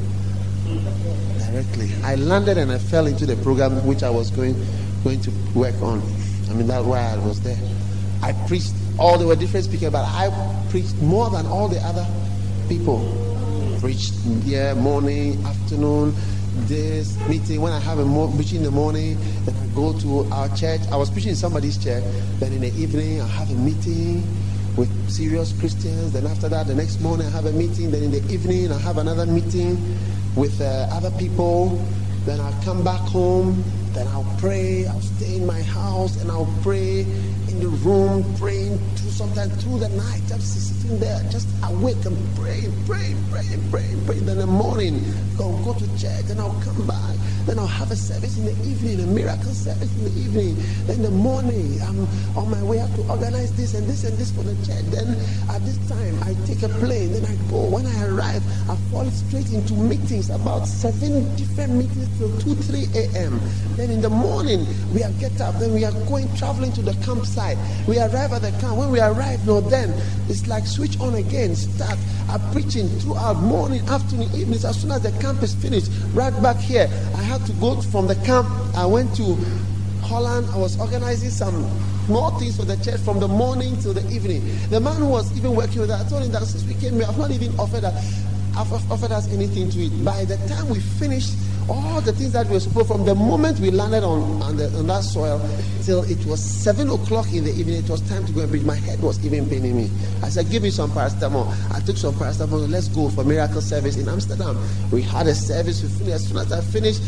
directly. I landed and I fell into the program which I was going going to work on. I mean that's why I was there. I preached all there were different speakers, but I preached more than all the other people. Preached yeah, morning, afternoon, this meeting. When I have a preaching in the morning, then I go to our church. I was preaching in somebody's church. Then in the evening, I have a meeting with serious Christians. Then after that, the next morning, I have a meeting. Then in the evening, I have another meeting with uh, other people. Then I'll come back home. Then I'll pray. I'll stay in my house and I'll pray in the room, praying through sometimes through the night, just sitting there, just awake and praying, praying, praying, praying, praying. Then in the morning, go go to church. Then I'll come back. Then I'll have a service in the evening, a miracle service in the evening. Then in the morning, I'm on my way up to organize this and this and this for the church. Then at this time, I take a plane. Then I go. When I arrive, I fall straight into meetings, about seven different meetings till 2, 3 a.m. Then in the morning, we are get up. Then we are going traveling to the campsite. We arrive at the camp. When we arrive, no, then it's like switch on again. Start uh, preaching throughout morning, afternoon, evenings. As soon as the camp is finished, right back here, I had to go from the camp. I went to Holland. I was organizing some more things for the church from the morning till the evening. The man who was even working with us, I told him that since we came here, I've not even offered that. I've offered us anything to eat. By the time we finished all the things that we supposed from the moment we landed on, on, the, on that soil till it was seven o'clock in the evening, it was time to go and preach. My head was even paining me. I said, Give me some paracetamol. I took some paracetamol. Let's go for miracle service in Amsterdam. We had a service. We finished. As soon as I finished,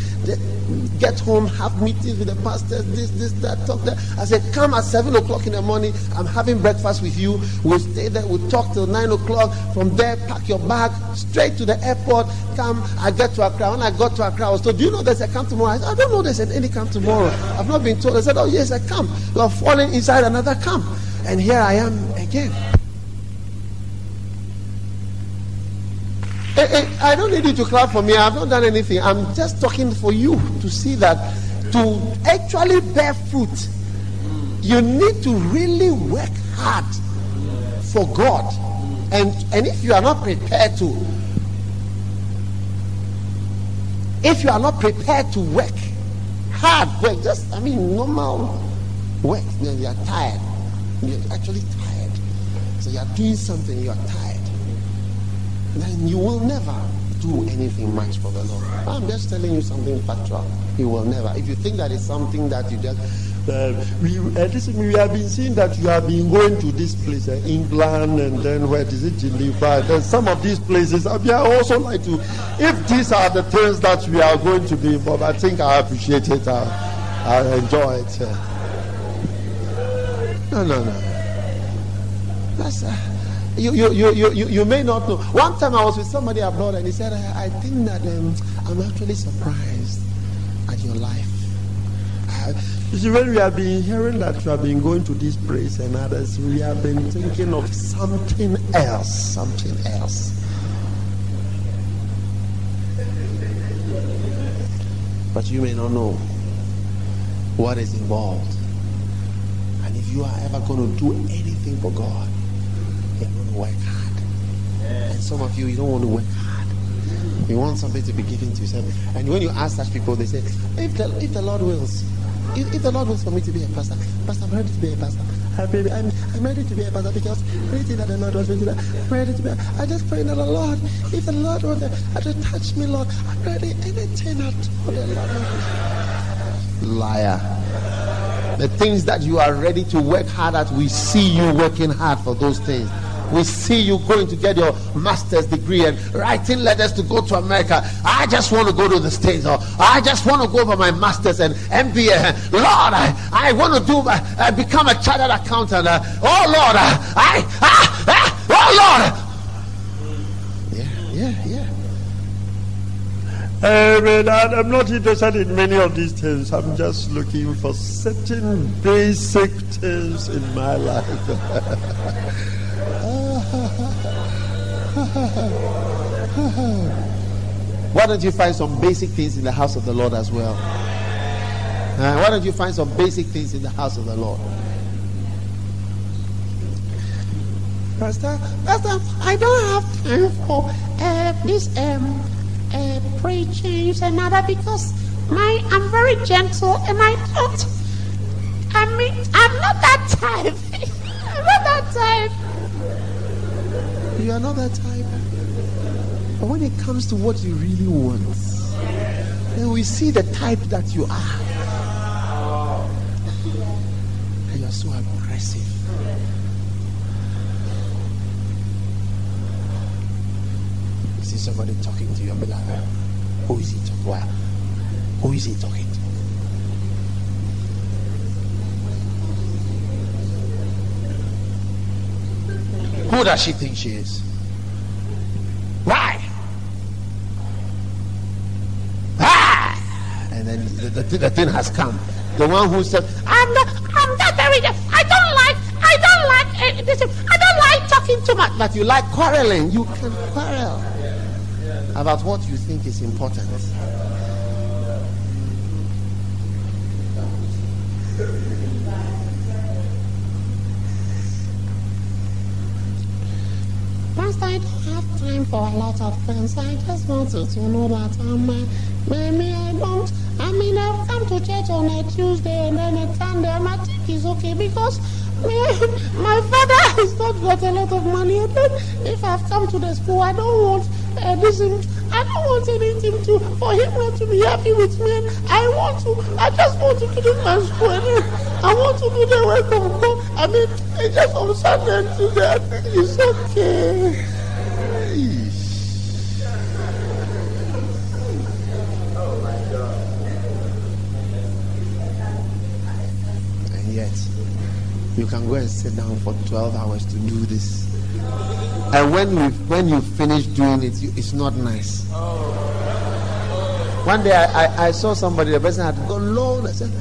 get home, have meetings with the pastors, this, this, that, talk that. I said, Come at seven o'clock in the morning. I'm having breakfast with you. We'll stay there. We'll talk till nine o'clock. From there, pack your bag straight to the airport. Come. I get to Accra. When I got to Accra, I was told, Do you know there's a camp tomorrow? I said, I don't know there's any camp tomorrow. I've not been told. I said, Oh, yes, a camp. You are falling inside another camp. And here I am again. Eh, eh, I don't need you to clap for me. I've not done anything. I'm just talking for you to see that to actually bear fruit, you need to really work hard for God. And, and if you are not prepared to, if you are not prepared to work hard work, just I mean normal work, then you are tired. You're actually tired. So you are doing something, you are tired. Then you will never do anything much for the Lord. I'm just telling you something factual. You will never. If you think that it's something that you just uh, we, we have been seeing that you have been going to this place, uh, England, and then where is it, Geneva? Then some of these places, I, mean, I also like to, if these are the things that we are going to be involved, I think I appreciate it, I, I enjoy it. No, no, no. That's, uh, you, you, you, you, you may not know. One time I was with somebody abroad and he said, I, I think that um, I'm actually surprised at your life. You see, when we have been hearing that you have been going to this place and others, we have been thinking of something else. Something else. But you may not know what is involved. And if you are ever going to do anything for God, you're going to work hard. And some of you, you don't want to work hard. You want something to be given to you. And when you ask such people, they say, if the, if the Lord wills, if, if, the Lord wants for me to be a pastor, pastor, I'm ready to be a pastor. I'm ready, I'm, I'm ready to be a pastor because anything that the Lord wants me to I'm ready to be. I just pray that the Lord, if the Lord wants to uh, touch me, Lord, I'm ready. Anything at all the Lord Liar. The things that you are ready to work hard at, we see you working hard for those things. We see you going to get your master's degree and writing letters to go to America. I just want to go to the States or I just want to go for my master's and MBA. Lord, I, I want to do uh, become a chartered accountant. Uh, oh Lord, uh, I, ah, ah, oh Lord. Yeah, yeah, yeah. I mean, I'm not interested in many of these things. I'm just looking for certain basic things in my life. *laughs* *laughs* Why don't you find some basic things in the house of the Lord as well? Uh, why don't you find some basic things in the house of the Lord? Pastor, Pastor, I don't have time for uh, this um, uh, preaching and other because my I'm very gentle and I don't. I mean, I'm not that *laughs* type. I'm not that type. You are not that type. But when it comes to what you really want, then we see the type that you are. And you are so aggressive. You see somebody talking to you and be like, who is he talking? Who is he talking to? Who does she think she is? Why? Ah! And then the, the, the thing has come. The one who said, I'm not, I'm not very, I don't like, I don't like, uh, I don't like talking too much. But you like quarreling. You can quarrel about what you think is important. I don't have time for a lot of things. I just want you to know that I'm uh, maybe I don't. I mean, I've come to church on a Tuesday and then a Sunday, and I think it's okay because me, *laughs* my father has not got a lot of money. And then if I've come to the school, I don't want uh, this. I don't want anything to for him not to be happy with me. I want to. I just want to do my school. I want to do the work of God. I mean, it's just on Sunday and Tuesday. I think it's okay. And yet, you can go and sit down for 12 hours to do this. And when you when you finish doing it, you, it's not nice. One day I, I, I saw somebody, the person had gone long. I said,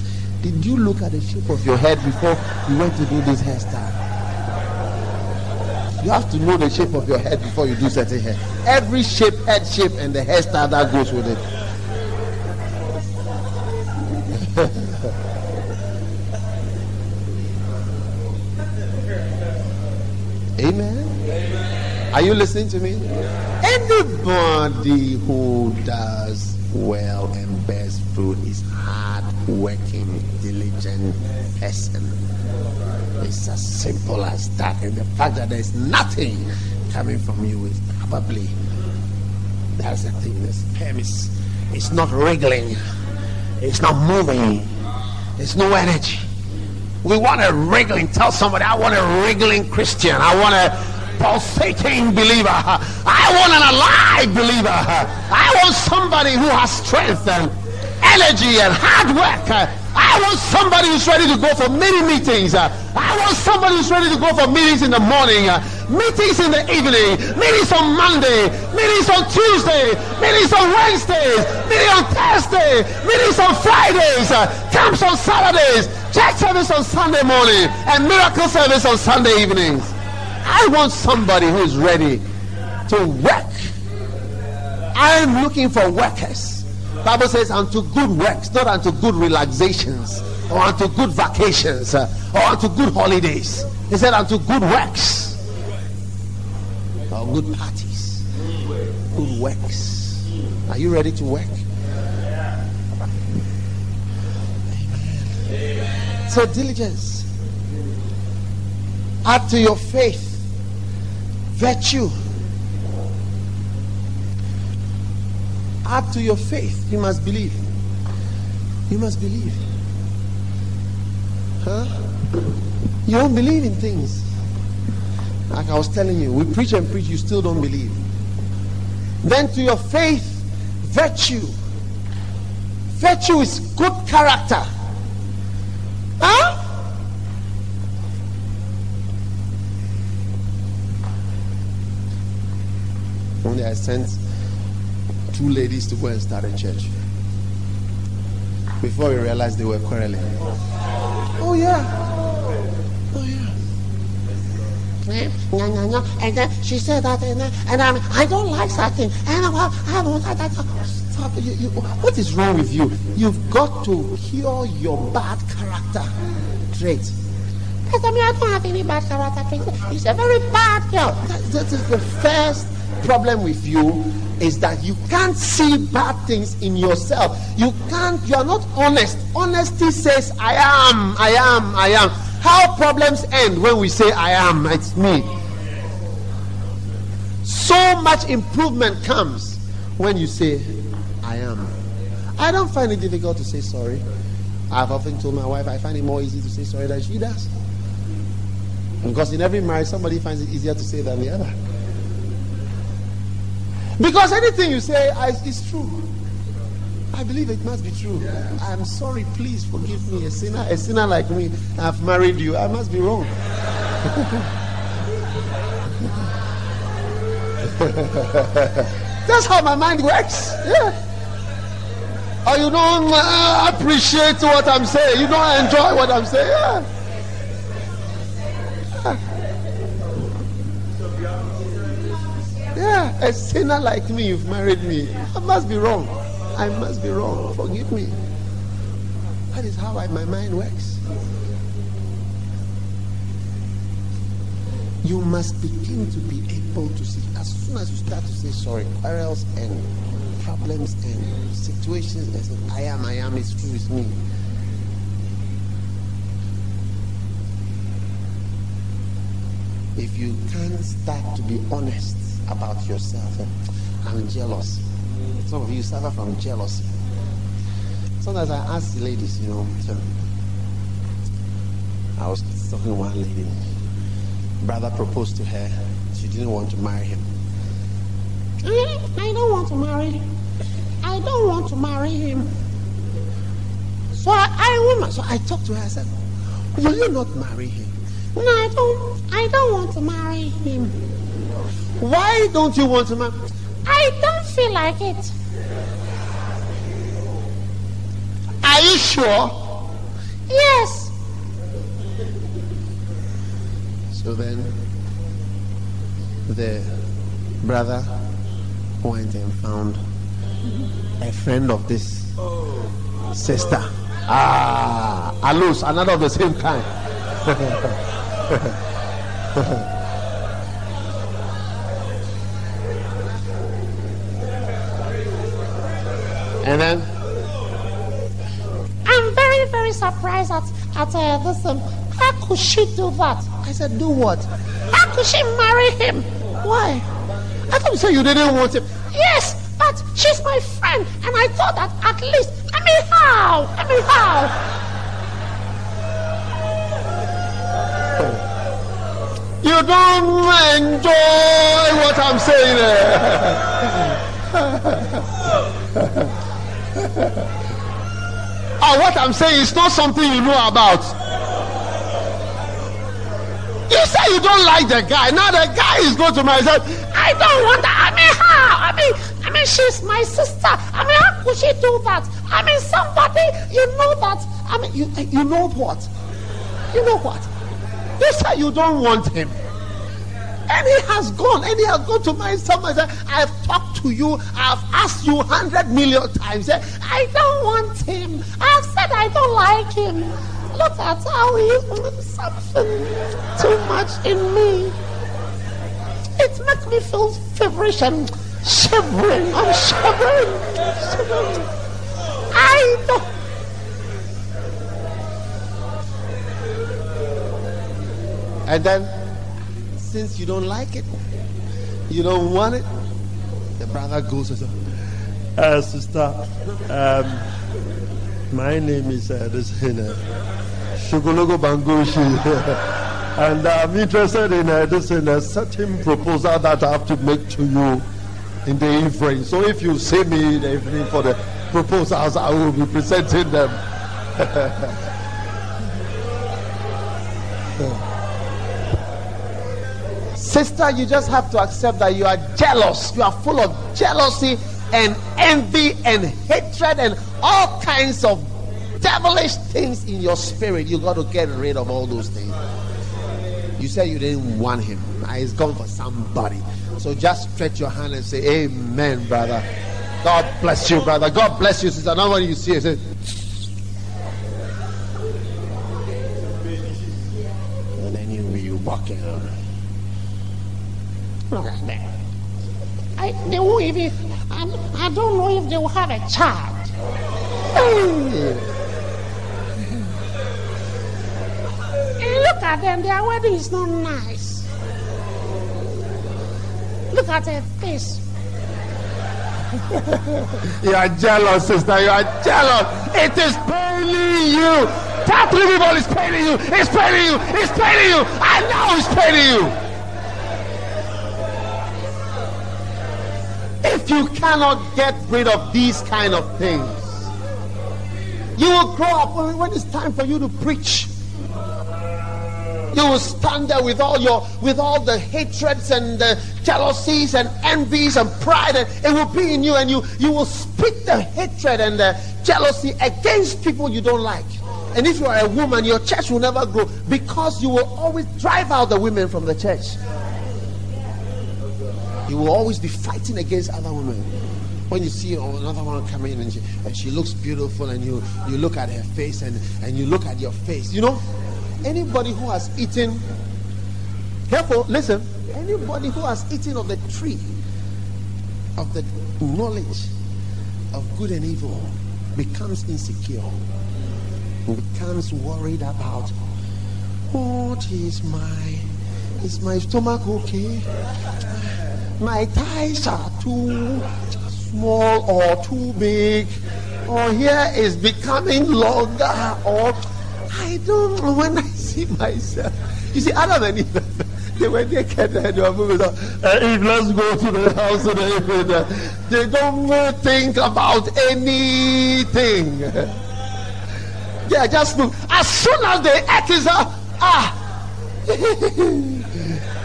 Did you look at the shape of your head before you went to do this hairstyle? You have to know the shape of your head before you do certain hair. Every shape, head shape, and the hairstyle that goes with it. Amen. Are you listening to me? Anybody who does well and bears fruit is hard working, diligent person. It's as simple as that. And the fact that there's nothing coming from you is probably that's the thing. This sperm is it's not wriggling, it's not moving, there's no energy. We want a wriggling. Tell somebody, I want a wriggling Christian. I want a pulsating believer. I want an alive believer. I want somebody who has strength and energy and hard work. I want somebody who's ready to go for many meetings. I want somebody who's ready to go for meetings in the morning, meetings in the evening, meetings on Monday, meetings on Tuesday, meetings on Wednesdays, meetings on Thursday, meetings on Fridays, camps on Saturdays, church service on Sunday morning, and miracle service on Sunday evenings. I want somebody who is ready to work. I'm looking for workers. Bible says unto good works, not unto good relaxations or unto good vacations uh, or unto good holidays. He said unto good works or good parties, good works. Are you ready to work? Amen. So diligence. Add to your faith virtue add to your faith. You must believe. You must believe. Huh? You don't believe in things. Like I was telling you, we preach and preach, you still don't believe. Then to your faith, virtue. Virtue is good character. Huh? Only I sent two ladies to go and start a church. Before we realized they were quarreling. Oh yeah. Oh yeah. No, no, no. And then she said that, and, then, and I, I don't like that thing. And uh, I'm, I don't like that. Stop. You, you, what is wrong with you? You've got to cure your bad character trait. Because I mean, I don't have any bad character. She's a very bad girl. That is the first problem with you is that you can't see bad things in yourself. You can't, you are not honest. Honesty says, I am, I am, I am. How problems end when we say, I am, it's me. So much improvement comes when you say, I am. I don't find it difficult to say sorry. I've often told my wife I find it more easy to say sorry than she does. Because in every marriage, somebody finds it easier to say than the other. Because anything you say is true. I believe it must be true. I'm sorry, please forgive me. A sinner, a sinner like me, I've married you. I must be wrong. *laughs* That's how my mind works. Yeah. Or you don't uh, appreciate what I'm saying. You don't enjoy what I'm saying. Yeah. A sinner like me, you've married me. I must be wrong. I must be wrong. Forgive me. That is how I, my mind works. you must begin to be able to see. As soon as you start to say sorry, quarrels and problems and situations, say, I am, I am, it's true, it's me. If you can't start to be honest about yourself, I'm jealous. Some of you suffer from jealousy. Sometimes I ask the ladies, you know, I was talking to one lady. Brother proposed to her. She didn't want to marry him. I, I don't want to marry. I don't want to marry him. So I, I woman, so I talked to her. I said, "Will you not marry him? No, I don't. I don't want to marry him. Why don't you want to marry?" I don't feel like it. Are you sure? Yes. So then, the brother went and found a friend of this sister. Ah, Allos, another of the same kind. *laughs* and then, I'm very, very surprised at, at uh, this. Um, how could she do that? I said, Do what? How could she marry him? Why? I thought you said you didn't want him. Yes, but she's my friend, and I thought that at least. I mean, how? I mean, how? You don't enjoy what I'm saying. *laughs* oh, what I'm saying is not something you know about. You say you don't like the guy. Now the guy is going to marry. Said, I don't want that. I mean, how? I mean, I mean, she's my sister. I mean, how could she do that? I mean, somebody, you know that. I mean, you, you know what? You know what? You say you don't want him. And he has gone, and he has gone to someone. Said, I've talked to you, I've asked you hundred million times. Eh, I don't want him. I've said I don't like him. Look at how he's something too much in me. It makes me feel feverish and shivering. I'm shivering. shivering. I don't. And then, since you don't like it, you don't want it, the brother goes and says, Uh, sister, um, my name is uh, this Bangoshi. *laughs* and I'm interested in uh, this in a certain proposal that I have to make to you in the evening. So if you see me in the evening for the proposals, I will be presenting them. *laughs* Sister, you just have to accept that you are jealous. You are full of jealousy and envy and hatred and all kinds of devilish things in your spirit. You got to get rid of all those things. You said you didn't want him. Now he's gone for somebody. So just stretch your hand and say, Amen, brother. God bless you, brother. God bless you, sister. Now when you see it, say, and then you'll be walking. At that. I, I, I don't know if they will have a child. Look at them, their wedding is not nice. Look at her face. *laughs* You are jealous, sister. You are jealous. It is paining you. Tell three people it's paining you. It's paining you. It's paining you. I know it's paining you. If you cannot get rid of these kind of things, you will grow up when it's time for you to preach. You will stand there with all your with all the hatreds and the jealousies and envies and pride, and it will be in you, and you you will spit the hatred and the jealousy against people you don't like. And if you are a woman, your church will never grow because you will always drive out the women from the church. You will always be fighting against other women. When you see another one coming in and she, and she looks beautiful, and you you look at her face and and you look at your face, you know, anybody who has eaten Careful, listen. Anybody who has eaten of the tree of the knowledge of good and evil becomes insecure, becomes worried about what is my is my stomach okay? My thighs are too small or too big, or here is becoming longer, or I don't know when I see myself. You see, Adam and Eve, *laughs* they were naked and they were moving on. Uh, Eve, let's go to the house of the Eve. They don't think about anything. They are just move. As soon as they ate it, uh, ah. *laughs*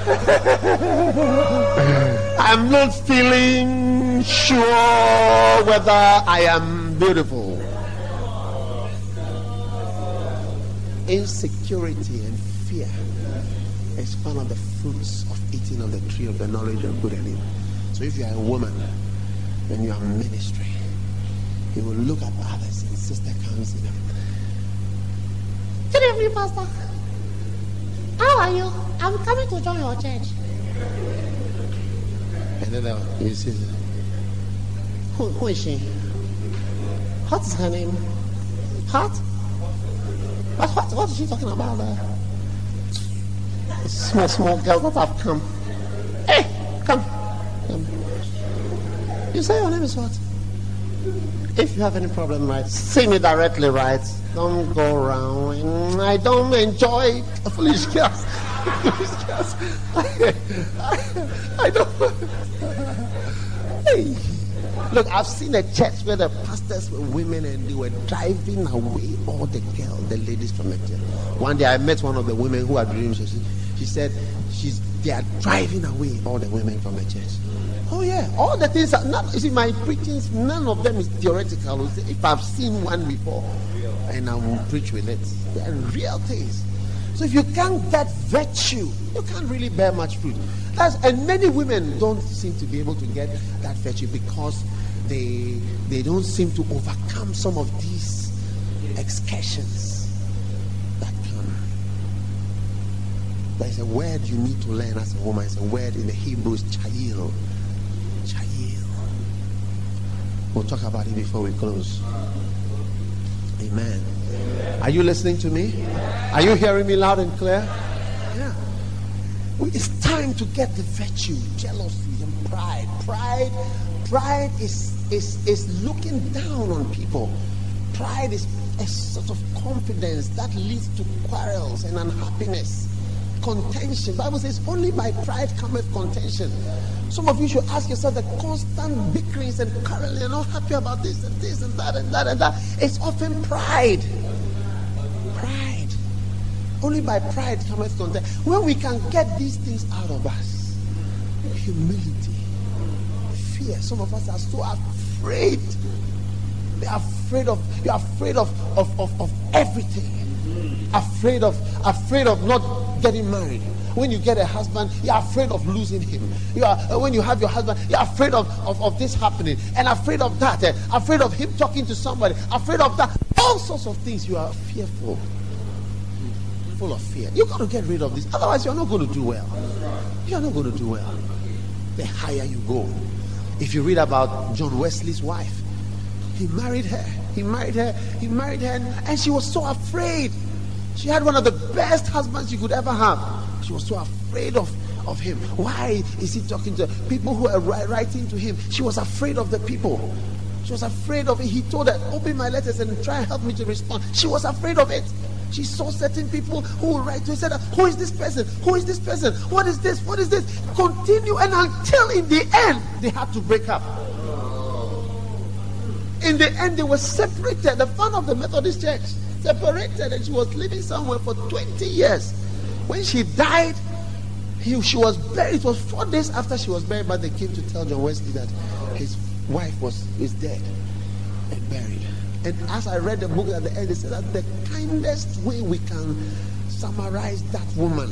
*laughs* I'm not feeling sure whether I am beautiful. Insecurity and fear is one of the fruits of eating of the tree of the knowledge of good and evil. So if you are a woman and you are in ministry, you will look at others and sister comes in. Good evening, Pastor. How are you? I'm coming to join your church. And then uh, you see, Who, who is she? What is her name? What? What, what, what is she talking about there? Small, small girls that have come. Hey, come. come. You say your name is what? If you have any problem, right, see me directly, right? Don't go around. I don't enjoy foolish girls. foolish girls. *laughs* I, I, I don't. Hey. Look, I've seen a church where the pastors were women and they were driving away all the girls, the ladies from the church. One day I met one of the women who had dreams. She, said- she said she's they are driving away all the women from the church. Oh yeah, all the things are not. You see, my preachings, none of them is theoretical. If I've seen one before, and I will preach with it, they are real things. So if you can't get virtue, you can't really bear much fruit. That's, and many women don't seem to be able to get that virtue because they they don't seem to overcome some of these excursions that come. There's a word you need to learn as a woman. It's a word in the Hebrews, chayil. Chayil. We'll talk about it before we close. Amen. Are you listening to me? Are you hearing me loud and clear? Yeah. It's time to get the virtue, jealousy, and pride. Pride, pride is is is looking down on people. Pride is a sort of confidence that leads to quarrels and unhappiness, contention. Bible says, "Only by pride cometh contention." Some of you should ask yourself the constant bickerings and quarreling. You're not happy about this and this and that and that and that. It's often pride. Pride. Only by pride cometh content. When we can get these things out of us, humility, fear. Some of us are so afraid. They're afraid of you're afraid of of, of, of everything. Afraid of afraid of not getting married. When you get a husband, you're afraid of losing him. You are uh, when you have your husband, you're afraid of, of, of this happening and afraid of that, eh, afraid of him talking to somebody, afraid of that. All sorts of things you are fearful full of fear. You got to get rid of this. Otherwise, you're not going to do well. You're not going to do well. The higher you go. If you read about John Wesley's wife, he married her. He married her. He married her, and, and she was so afraid. She had one of the best husbands you could ever have. She was so afraid of, of him. Why is he talking to people who are writing to him? She was afraid of the people. She was afraid of it. He told her, Open my letters and try and help me to respond. She was afraid of it. She saw certain people who would write to her said, Who is this person? Who is this person? What is this? What is this? Continue and until in the end they had to break up. In the end, they were separated. The founder of the Methodist Church separated, and she was living somewhere for 20 years. When she died, he, she was buried. It was four days after she was buried, but they came to tell John Wesley that his wife was is dead and buried. And as I read the book at the end, it said that the kindest way we can summarize that woman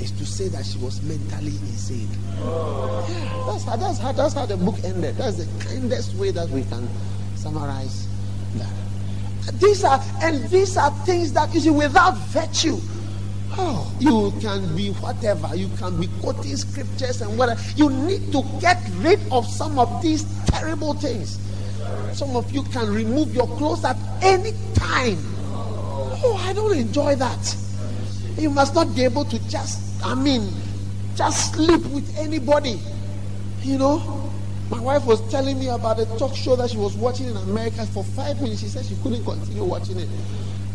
is to say that she was mentally insane. Yeah, that's how, that's how that's how the book ended. That's the kindest way that we can summarize that. These are and these are things that you see without virtue. Oh, You can be whatever. You can be quoting scriptures and whatever. You need to get rid of some of these terrible things. Some of you can remove your clothes at any time. Oh, I don't enjoy that. You must not be able to just, I mean, just sleep with anybody. You know, my wife was telling me about a talk show that she was watching in America for five minutes. She said she couldn't continue watching it.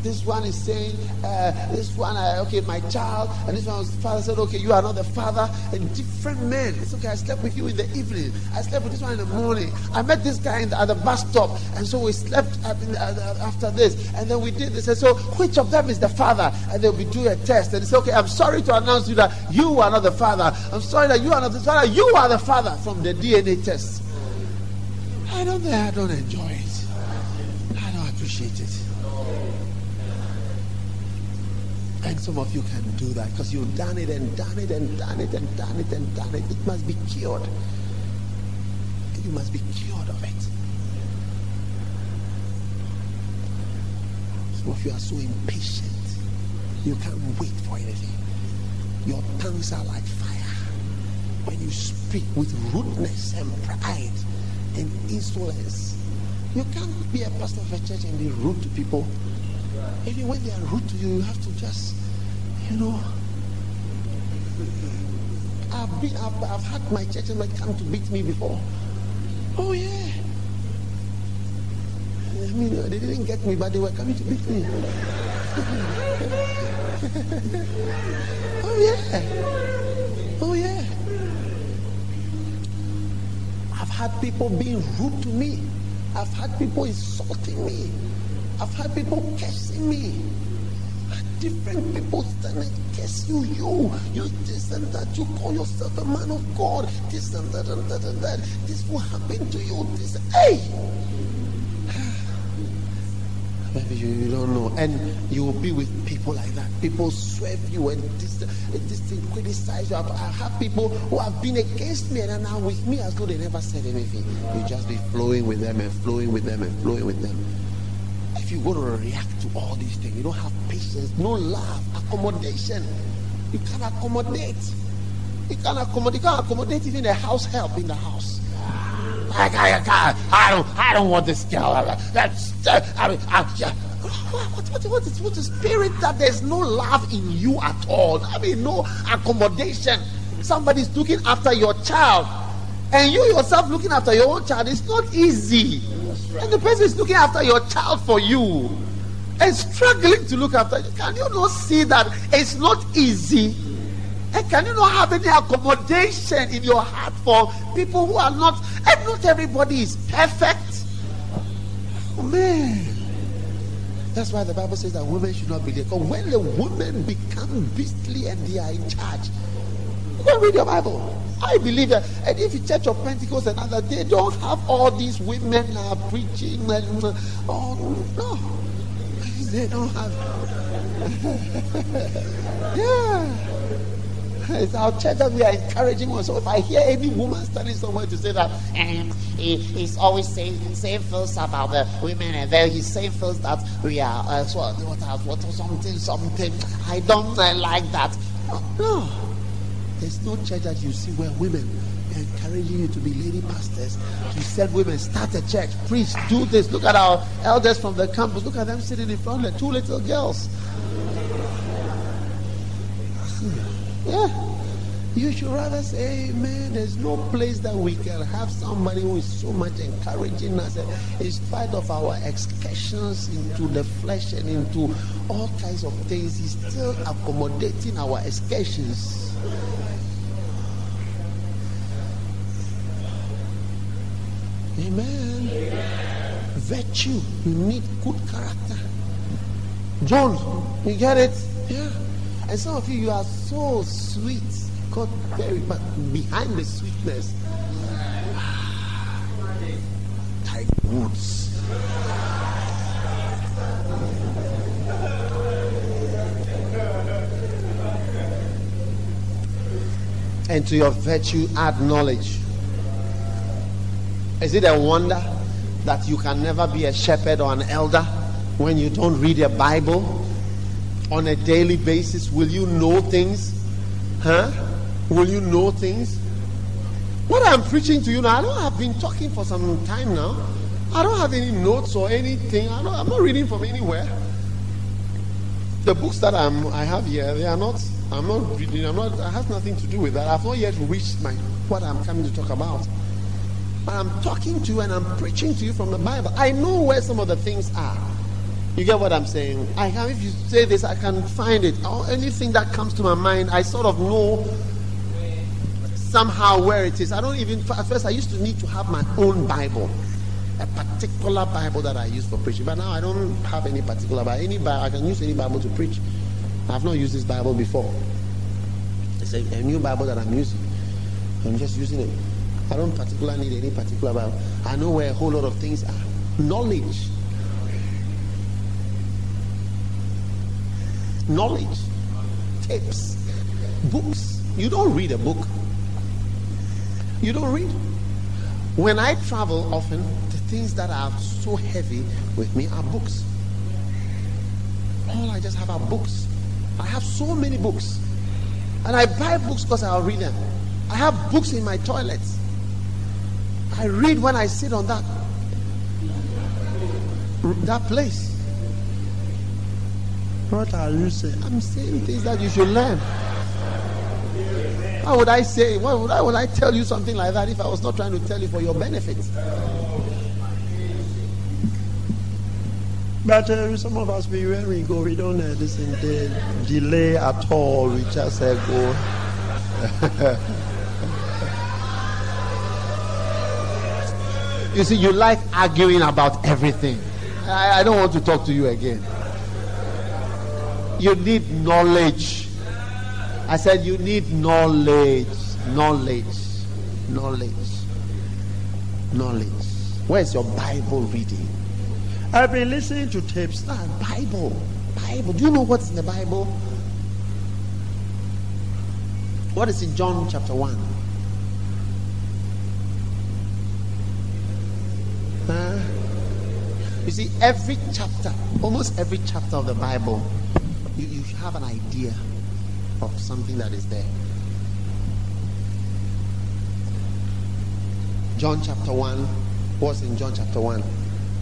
This one is saying, uh, this one, uh, okay, my child, and this one was the father said, okay, you are not the father, and different men. It's okay, I slept with you in the evening. I slept with this one in the morning. I met this guy the, at the bus stop, and so we slept the, after this, and then we did this. And so, which of them is the father? And they'll be doing a test, and they say, okay, I'm sorry to announce you that you are not the father. I'm sorry that you are not the father. You are the father from the DNA test. I don't, I don't enjoy it. I don't appreciate it. And some of you can do that because you've done it and done it and done it and done it and done it. It must be cured. You must be cured of it. Some of you are so impatient. You can't wait for anything. Your tongues are like fire. When you speak with rudeness and pride and insolence, you can't be a pastor of a church and be rude to people even when they are rude to you, you have to just, you know. I've been, I've, I've had my church and come to beat me before. Oh yeah. I mean, they didn't get me, but they were coming to beat me. *laughs* oh yeah. Oh yeah. I've had people being rude to me. I've had people insulting me. I've had people cursing me. Different people stand and curse you. You, you this and that. You call yourself a man of God. This and that and that and that. This will happen to you. This, hey. *sighs* Maybe you, you don't know. And you will be with people like that. People swerve you and this, this thing criticize you. I've, I have people who have been against me and are now with me as though they never said anything. You just be flowing with them and flowing with them and flowing with them if you're going to react to all these things, you don't have patience, no love, accommodation. You can't accommodate. You can't accommodate. You can't accommodate even a house help in the house. I, I, I, I don't. I don't want this girl. That's. Uh, I mean, I, yeah. What, what, what, is, what is spirit that there's no love in you at all? I mean, no accommodation. Somebody's looking after your child, and you yourself looking after your own child. It's not easy. And the person is looking after your child for you and struggling to look after you. Can you not see that it's not easy? And can you not have any accommodation in your heart for people who are not, and not everybody is perfect? Oh, man. That's why the Bible says that women should not be there. Because when the women become beastly and they are in charge, go read your Bible. I believe that. And if the Church of Pentecost and other, they don't have all these women uh, preaching and oh no, *laughs* they don't have. *laughs* yeah. It's our church that we are encouraging one. So if I hear any woman standing somewhere to say that and he, he's always saying saying first about the women and then he's saying first that we are uh, so, what, what, something something I don't uh, like that. No. There's no church that you see where women are encouraging you to be lady pastors. You said women, start a church, preach, do this. Look at our elders from the campus. Look at them sitting in front of the two little girls. *laughs* Yeah. You should rather say, Amen. There's no place that we can have somebody who is so much encouraging us in spite of our excursions into the flesh and into all kinds of things. He's still accommodating our excursions. Amen. Amen. Virtue. You need good character. John, you get it? Yeah. And some of you, you are so sweet. God very but behind the sweetness. Ah, like woods. And to your virtue add knowledge. Is it a wonder that you can never be a shepherd or an elder when you don't read a Bible? on a daily basis? Will you know things? Huh? Will you know things? What I'm preaching to you now, I don't have been talking for some time now. I don't have any notes or anything. I I'm not reading from anywhere. The books that I'm, I have here, they are not. I'm not reading. I'm not. It has nothing to do with that. I've not yet reached my what I'm coming to talk about. But I'm talking to you and I'm preaching to you from the Bible. I know where some of the things are. You get what I'm saying? I can, if you say this, I can find it. Or anything that comes to my mind, I sort of know somehow where it is. I don't even. At first, I used to need to have my own Bible, a particular Bible that I use for preaching. But now I don't have any particular Bible. Any Bible, I can use any Bible to preach. I've not used this Bible before. It's a, a new Bible that I'm using. I'm just using it. I don't particularly need any particular Bible. I know where a whole lot of things are. Knowledge. Knowledge. Tapes. Books. You don't read a book. You don't read. When I travel often, the things that are so heavy with me are books. All I just have are books. I have so many books. And I buy books because I'll read them. I have books in my toilet. I read when I sit on that that place. What are you saying? I'm saying things that you should learn. Why would I say? Why would I, would I tell you something like that if I was not trying to tell you for your benefit? But uh, some of us, we, when we go, we don't uh, listen, they delay at all. We just uh, go. *laughs* You see, you like arguing about everything. I, I don't want to talk to you again. You need knowledge. I said you need knowledge. Knowledge. Knowledge. Knowledge. Where's your Bible reading? I've been listening to tapes. Ah, Bible. Bible. Do you know what's in the Bible? What is in John chapter 1? Huh? You see, every chapter, almost every chapter of the Bible, you, you have an idea of something that is there. John chapter 1, what's in John chapter 1?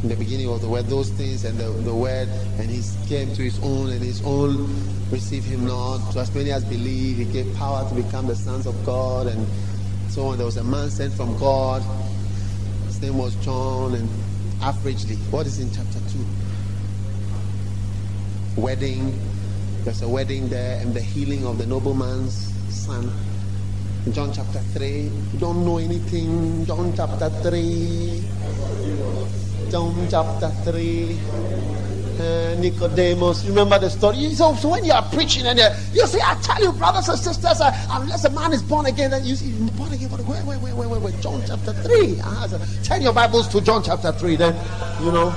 In the beginning of the word, those things and the, the word, and he came to his own, and his own received him not. To as many as believe, he gave power to become the sons of God, and so on. There was a man sent from God. His name was John, and averagely, what is in chapter 2? Wedding. There's a wedding there, and the healing of the nobleman's son. In John chapter 3, you don't know anything. John chapter 3. John chapter 3. Uh, Nicodemus, remember the story? So, so when you are preaching and you say, I tell you, brothers and sisters, uh, unless a man is born again, then you see, born again, wait, wait, wait, wait, wait, wait, John chapter 3. Uh, so turn your Bibles to John chapter 3, then, you know,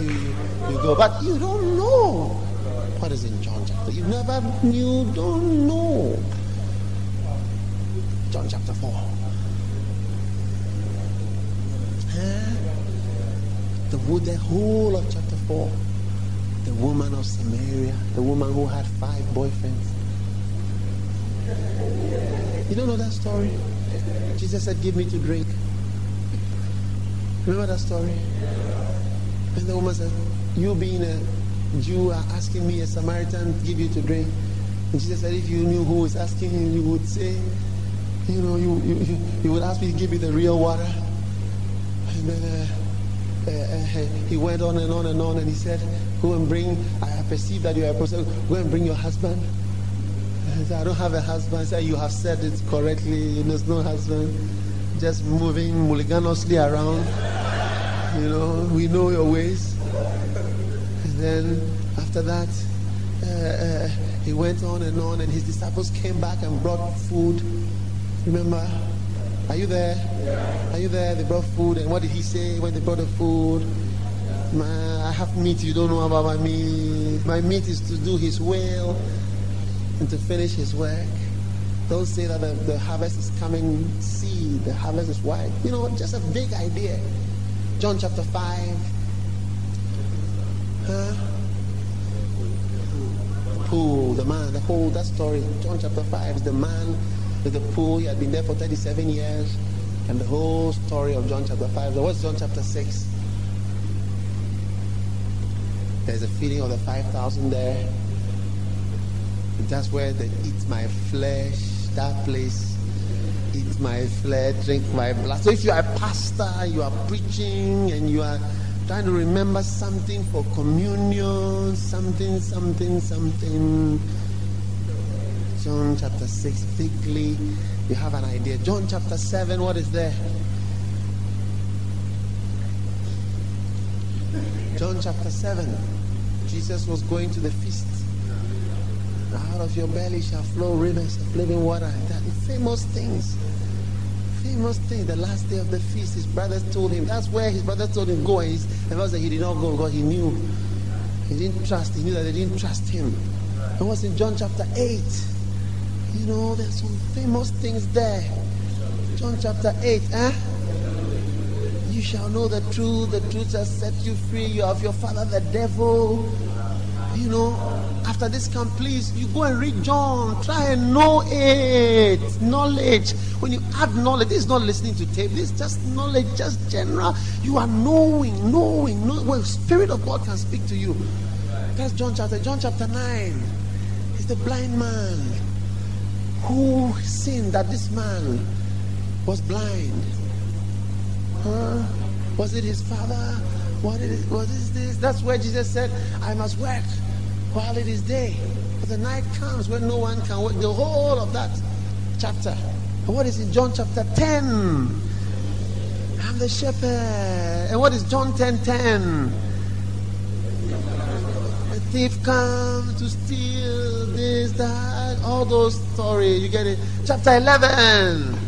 you, you go. But you don't know what is in John chapter. You never, you don't know. John chapter 4. Huh? The, the whole of chapter 4. The woman of Samaria, the woman who had five boyfriends. You don't know that story? Jesus said, Give me to drink. Remember that story? And the woman said, You being a Jew are asking me, a Samaritan, give you to drink. And Jesus said, If you knew who was asking you, you would say, You know, you, you, you, you would ask me to give you the real water. And then uh, he went on and on and on, and he said, Go and bring, I perceive that you are a person, go and bring your husband. I said, I don't have a husband. I said, You have said it correctly. There's no husband. Just moving mulliganously around. You know, we know your ways. And then after that, uh, uh, he went on and on, and his disciples came back and brought food. Remember? Are you there? Are you there? They brought food, and what did he say when they brought the food? Man, I have meat. You don't know about my meat. My meat is to do His will and to finish His work. Don't say that the, the harvest is coming. See, the harvest is wide. You know, just a big idea. John chapter five. Huh? pool, the man, the whole that story, John chapter 5 is the man with the pool. He had been there for 37 years. And the whole story of John chapter 5. So what's John chapter 6? There's a feeding of the 5,000 there. That's where they eat my flesh, that place. Eat my flesh, drink my blood. So if you are a pastor, you are preaching, and you are trying to remember something for communion, something, something, something. John chapter 6, thickly, you have an idea. John chapter 7, what is there? John chapter 7, Jesus was going to the feast. Out of your belly shall flow rivers of living water. Famous things. Famous thing. The last day of the feast, his brothers told him. That's where his brothers told him go. And his, the said he did not go because he knew. He didn't trust. He knew that they didn't trust him. It was in John chapter 8. You know, there's some famous things there. John chapter 8, eh? You shall know the truth, the truth shall set you free. You of your father, the devil. You know, after this come, please, you go and read John. Try and know it. Knowledge. When you add knowledge, this is not listening to tape. This is just knowledge, just general. You are knowing, knowing, knowing. Well, Spirit of God can speak to you. That's John chapter, John chapter 9. He's the blind man who sinned that this man was blind. Huh? Was it his father? What it, was it this? That's where Jesus said, I must work while it is day. But the night comes when no one can work. The whole of that chapter. And what is in John chapter 10? I'm the shepherd. And what is John 10 10? Thief comes to steal this, that, all those stories. You get it? Chapter 11.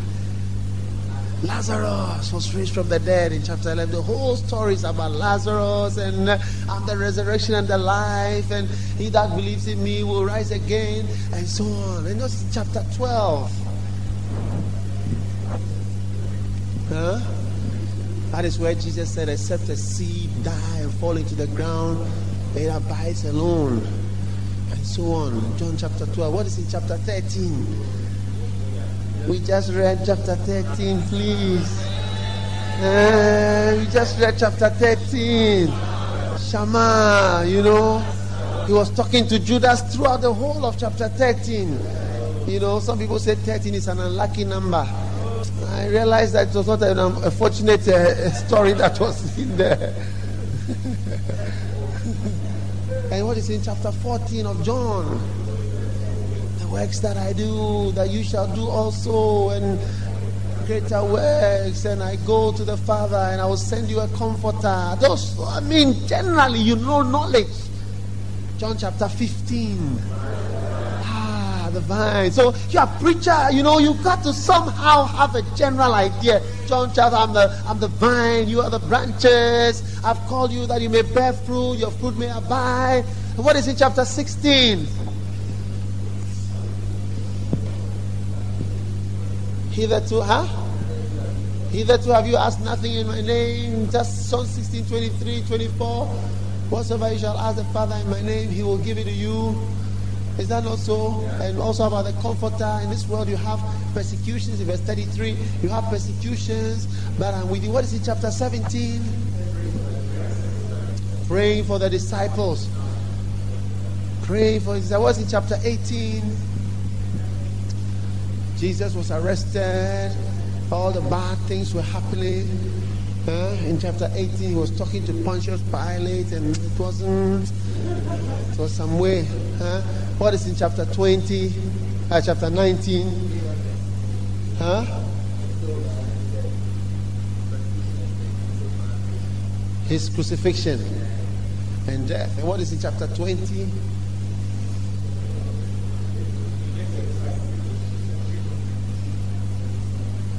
Lazarus was raised from the dead in chapter 11. The whole story is about Lazarus and, uh, and the resurrection and the life. And he that believes in me will rise again, and so on. And that's chapter 12. Huh? That is where Jesus said, Except a seed die and fall into the ground, it abides alone. And so on. John chapter 12. What is in chapter 13? We just read chapter 13, please. Uh, we just read chapter 13. Shama, you know, he was talking to Judas throughout the whole of chapter 13. You know, some people say 13 is an unlucky number. I realized that it was not a, a fortunate uh, story that was in there. *laughs* and what is in chapter 14 of John? The works that I do, that you shall do also, and greater works. And I go to the Father, and I will send you a comforter. Those, I mean, generally, you know knowledge. John chapter 15. The vine. So you're a preacher, you know, you've got to somehow have a general idea. John chapter, I'm the, I'm the vine, you are the branches. I've called you that you may bear fruit, your fruit may abide. What is in chapter 16? Hitherto, huh? Hitherto have you asked nothing in my name? Just Psalm 16, 23, 24. Whatsoever you shall ask the Father in my name, he will give it to you. Is that not so? And also about the comforter. In this world, you have persecutions. In verse 33, you have persecutions. But um, I'm with you. What is it, chapter 17? Praying for the disciples. Praying for What's in chapter 18? Jesus was arrested. All the bad things were happening. Uh, in chapter 18, he was talking to Pontius Pilate, and it wasn't. It was some way. Huh? What is in chapter 20? Uh, chapter 19? Huh? His crucifixion and death. And what is in chapter 20?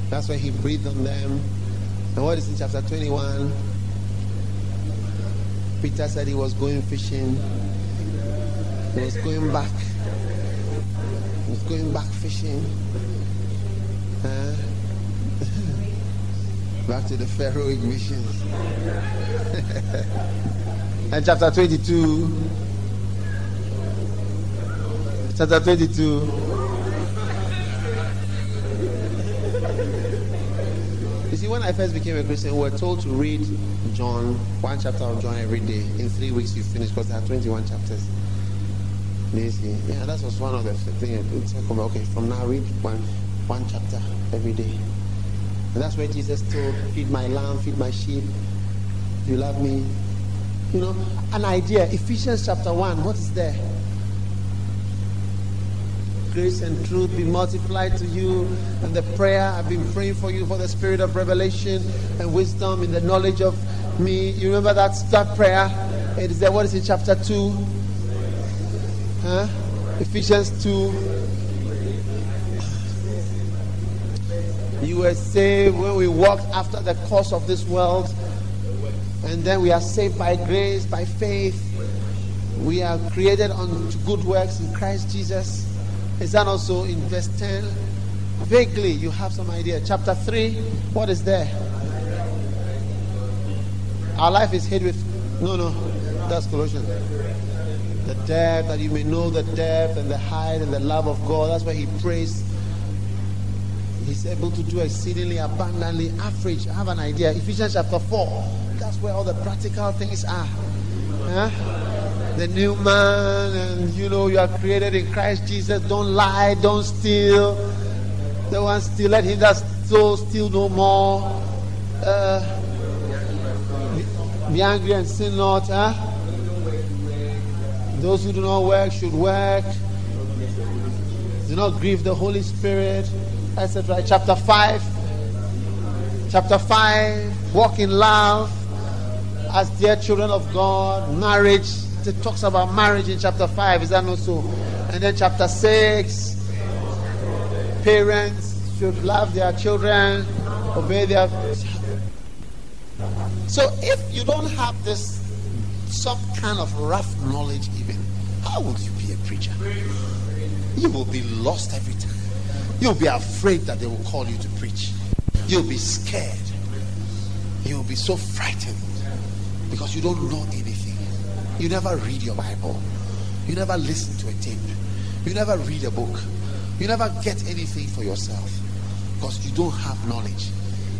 That's why he breathed on them. And what is in chapter 21? Peter said he was going fishing. He was going back. He was going back fishing. Huh? *laughs* back to the Pharaohic visions. *laughs* and chapter 22. chapter 22. See, when I first became a Christian, we were told to read John, one chapter of John every day. In three weeks, you finish because there are 21 chapters. See, yeah, that was one of the things. Okay, from now, read one, one chapter every day. And that's where Jesus told, Feed my lamb, feed my sheep. You love me. You know, an idea. Ephesians chapter 1, what is there? Grace and truth be multiplied to you. And the prayer I've been praying for you for the spirit of revelation and wisdom in the knowledge of me. You remember that that prayer? It is there. What is it? Chapter two. Huh? Ephesians two. You were saved when we walked after the course of this world, and then we are saved by grace, by faith. We are created unto good works in Christ Jesus. Is that also in verse 10? Vaguely, you have some idea. Chapter 3, what is there? Our life is hid with. No, no, that's Colossians. The depth, that you may know the depth and the height and the love of God. That's why he prays. He's able to do exceedingly abundantly. Average, I have an idea. Ephesians chapter 4. That's where all the practical things are. Huh? The new man, and you know you are created in Christ Jesus. Don't lie, don't steal. The one steal, let him that stole steal no more. Uh, be angry and sin not. Huh? Those who do not work should work. Do not grieve the Holy Spirit, etc. Chapter 5. Chapter 5. Walk in love as dear children of God. Marriage it talks about marriage in chapter 5. Is that not so? And then chapter 6, parents should love their children, obey their. So if you don't have this, some kind of rough knowledge, even, how would you be a preacher? You will be lost every time. You'll be afraid that they will call you to preach. You'll be scared. You'll be so frightened because you don't know anything. You never read your Bible. You never listen to a tape. You never read a book. You never get anything for yourself because you don't have knowledge.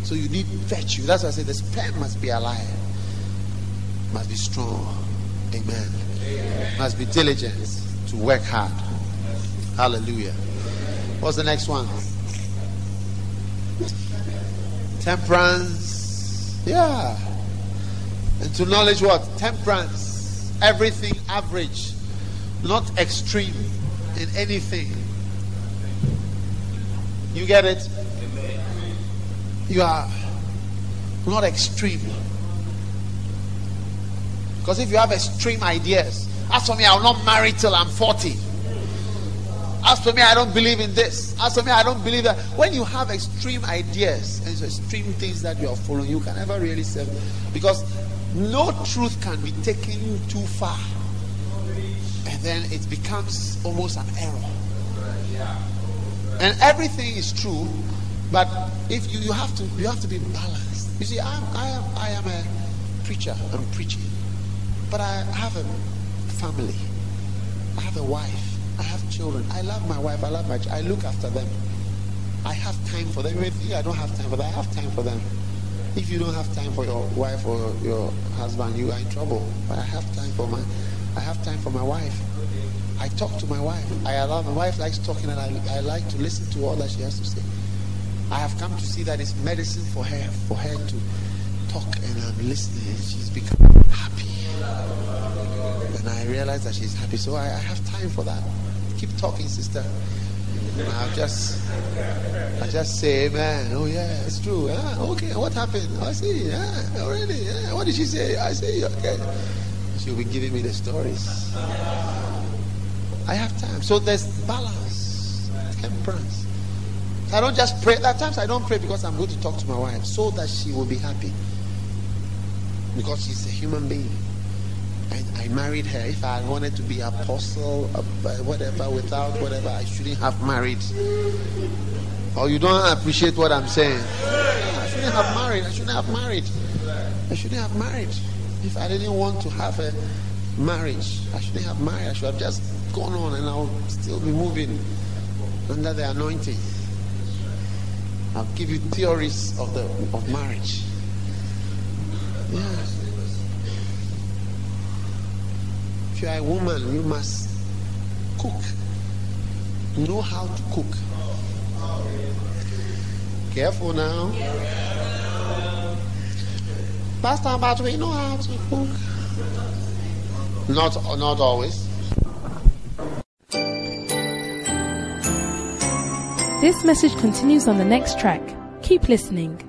So you need virtue. That's why I say the spirit must be alive, must be strong. Amen. Amen. Must be diligent to work hard. Hallelujah. What's the next one? Temperance. Yeah. And to knowledge what? Temperance everything average, not extreme in anything. You get it? You are not extreme. Because if you have extreme ideas, as for me, I will not marry till I'm 40. As for me, I don't believe in this. As for me, I don't believe that. When you have extreme ideas and extreme things that you are following, you can never really serve. Because no truth can be taken too far. And then it becomes almost an error. And everything is true but if you, you have to you have to be balanced. You see I'm, i am i am a preacher. I'm preaching. But i have a family. I have a wife. I have children. I love my wife. I love my i look after them. I have time for them. I don't have time for i have time for them if you don't have time for your wife or your husband, you are in trouble. But I have time for my, I have time for my wife. I talk to my wife. I allow my wife likes talking, and I, I like to listen to all that she has to say. I have come to see that it's medicine for her, for her to talk, and I'm listening. and She's become happy, and I realize that she's happy. So I, I have time for that. Keep talking, sister. I just, I just say, man, oh yeah, it's true. Ah, okay, what happened? I see. Yeah, oh, really? Yeah. What did she say? I see. Okay. She'll be giving me the stories. I have time. So there's balance, temperance. I don't just pray. At times I don't pray because I'm going to talk to my wife so that she will be happy. Because she's a human being. I, I married her. If I wanted to be apostle, uh, whatever, without whatever, I shouldn't have married. Or you don't appreciate what I'm saying. I shouldn't have married. I shouldn't have married. I shouldn't have married. If I didn't want to have a marriage. I shouldn't have married. I should have just gone on and I'll still be moving under the anointing. I'll give you theories of the of marriage. Yeah. If you are a woman, you must cook. Know how to cook. Careful now. Pastor, but we know how to cook. Not not always. This message continues on the next track. Keep listening.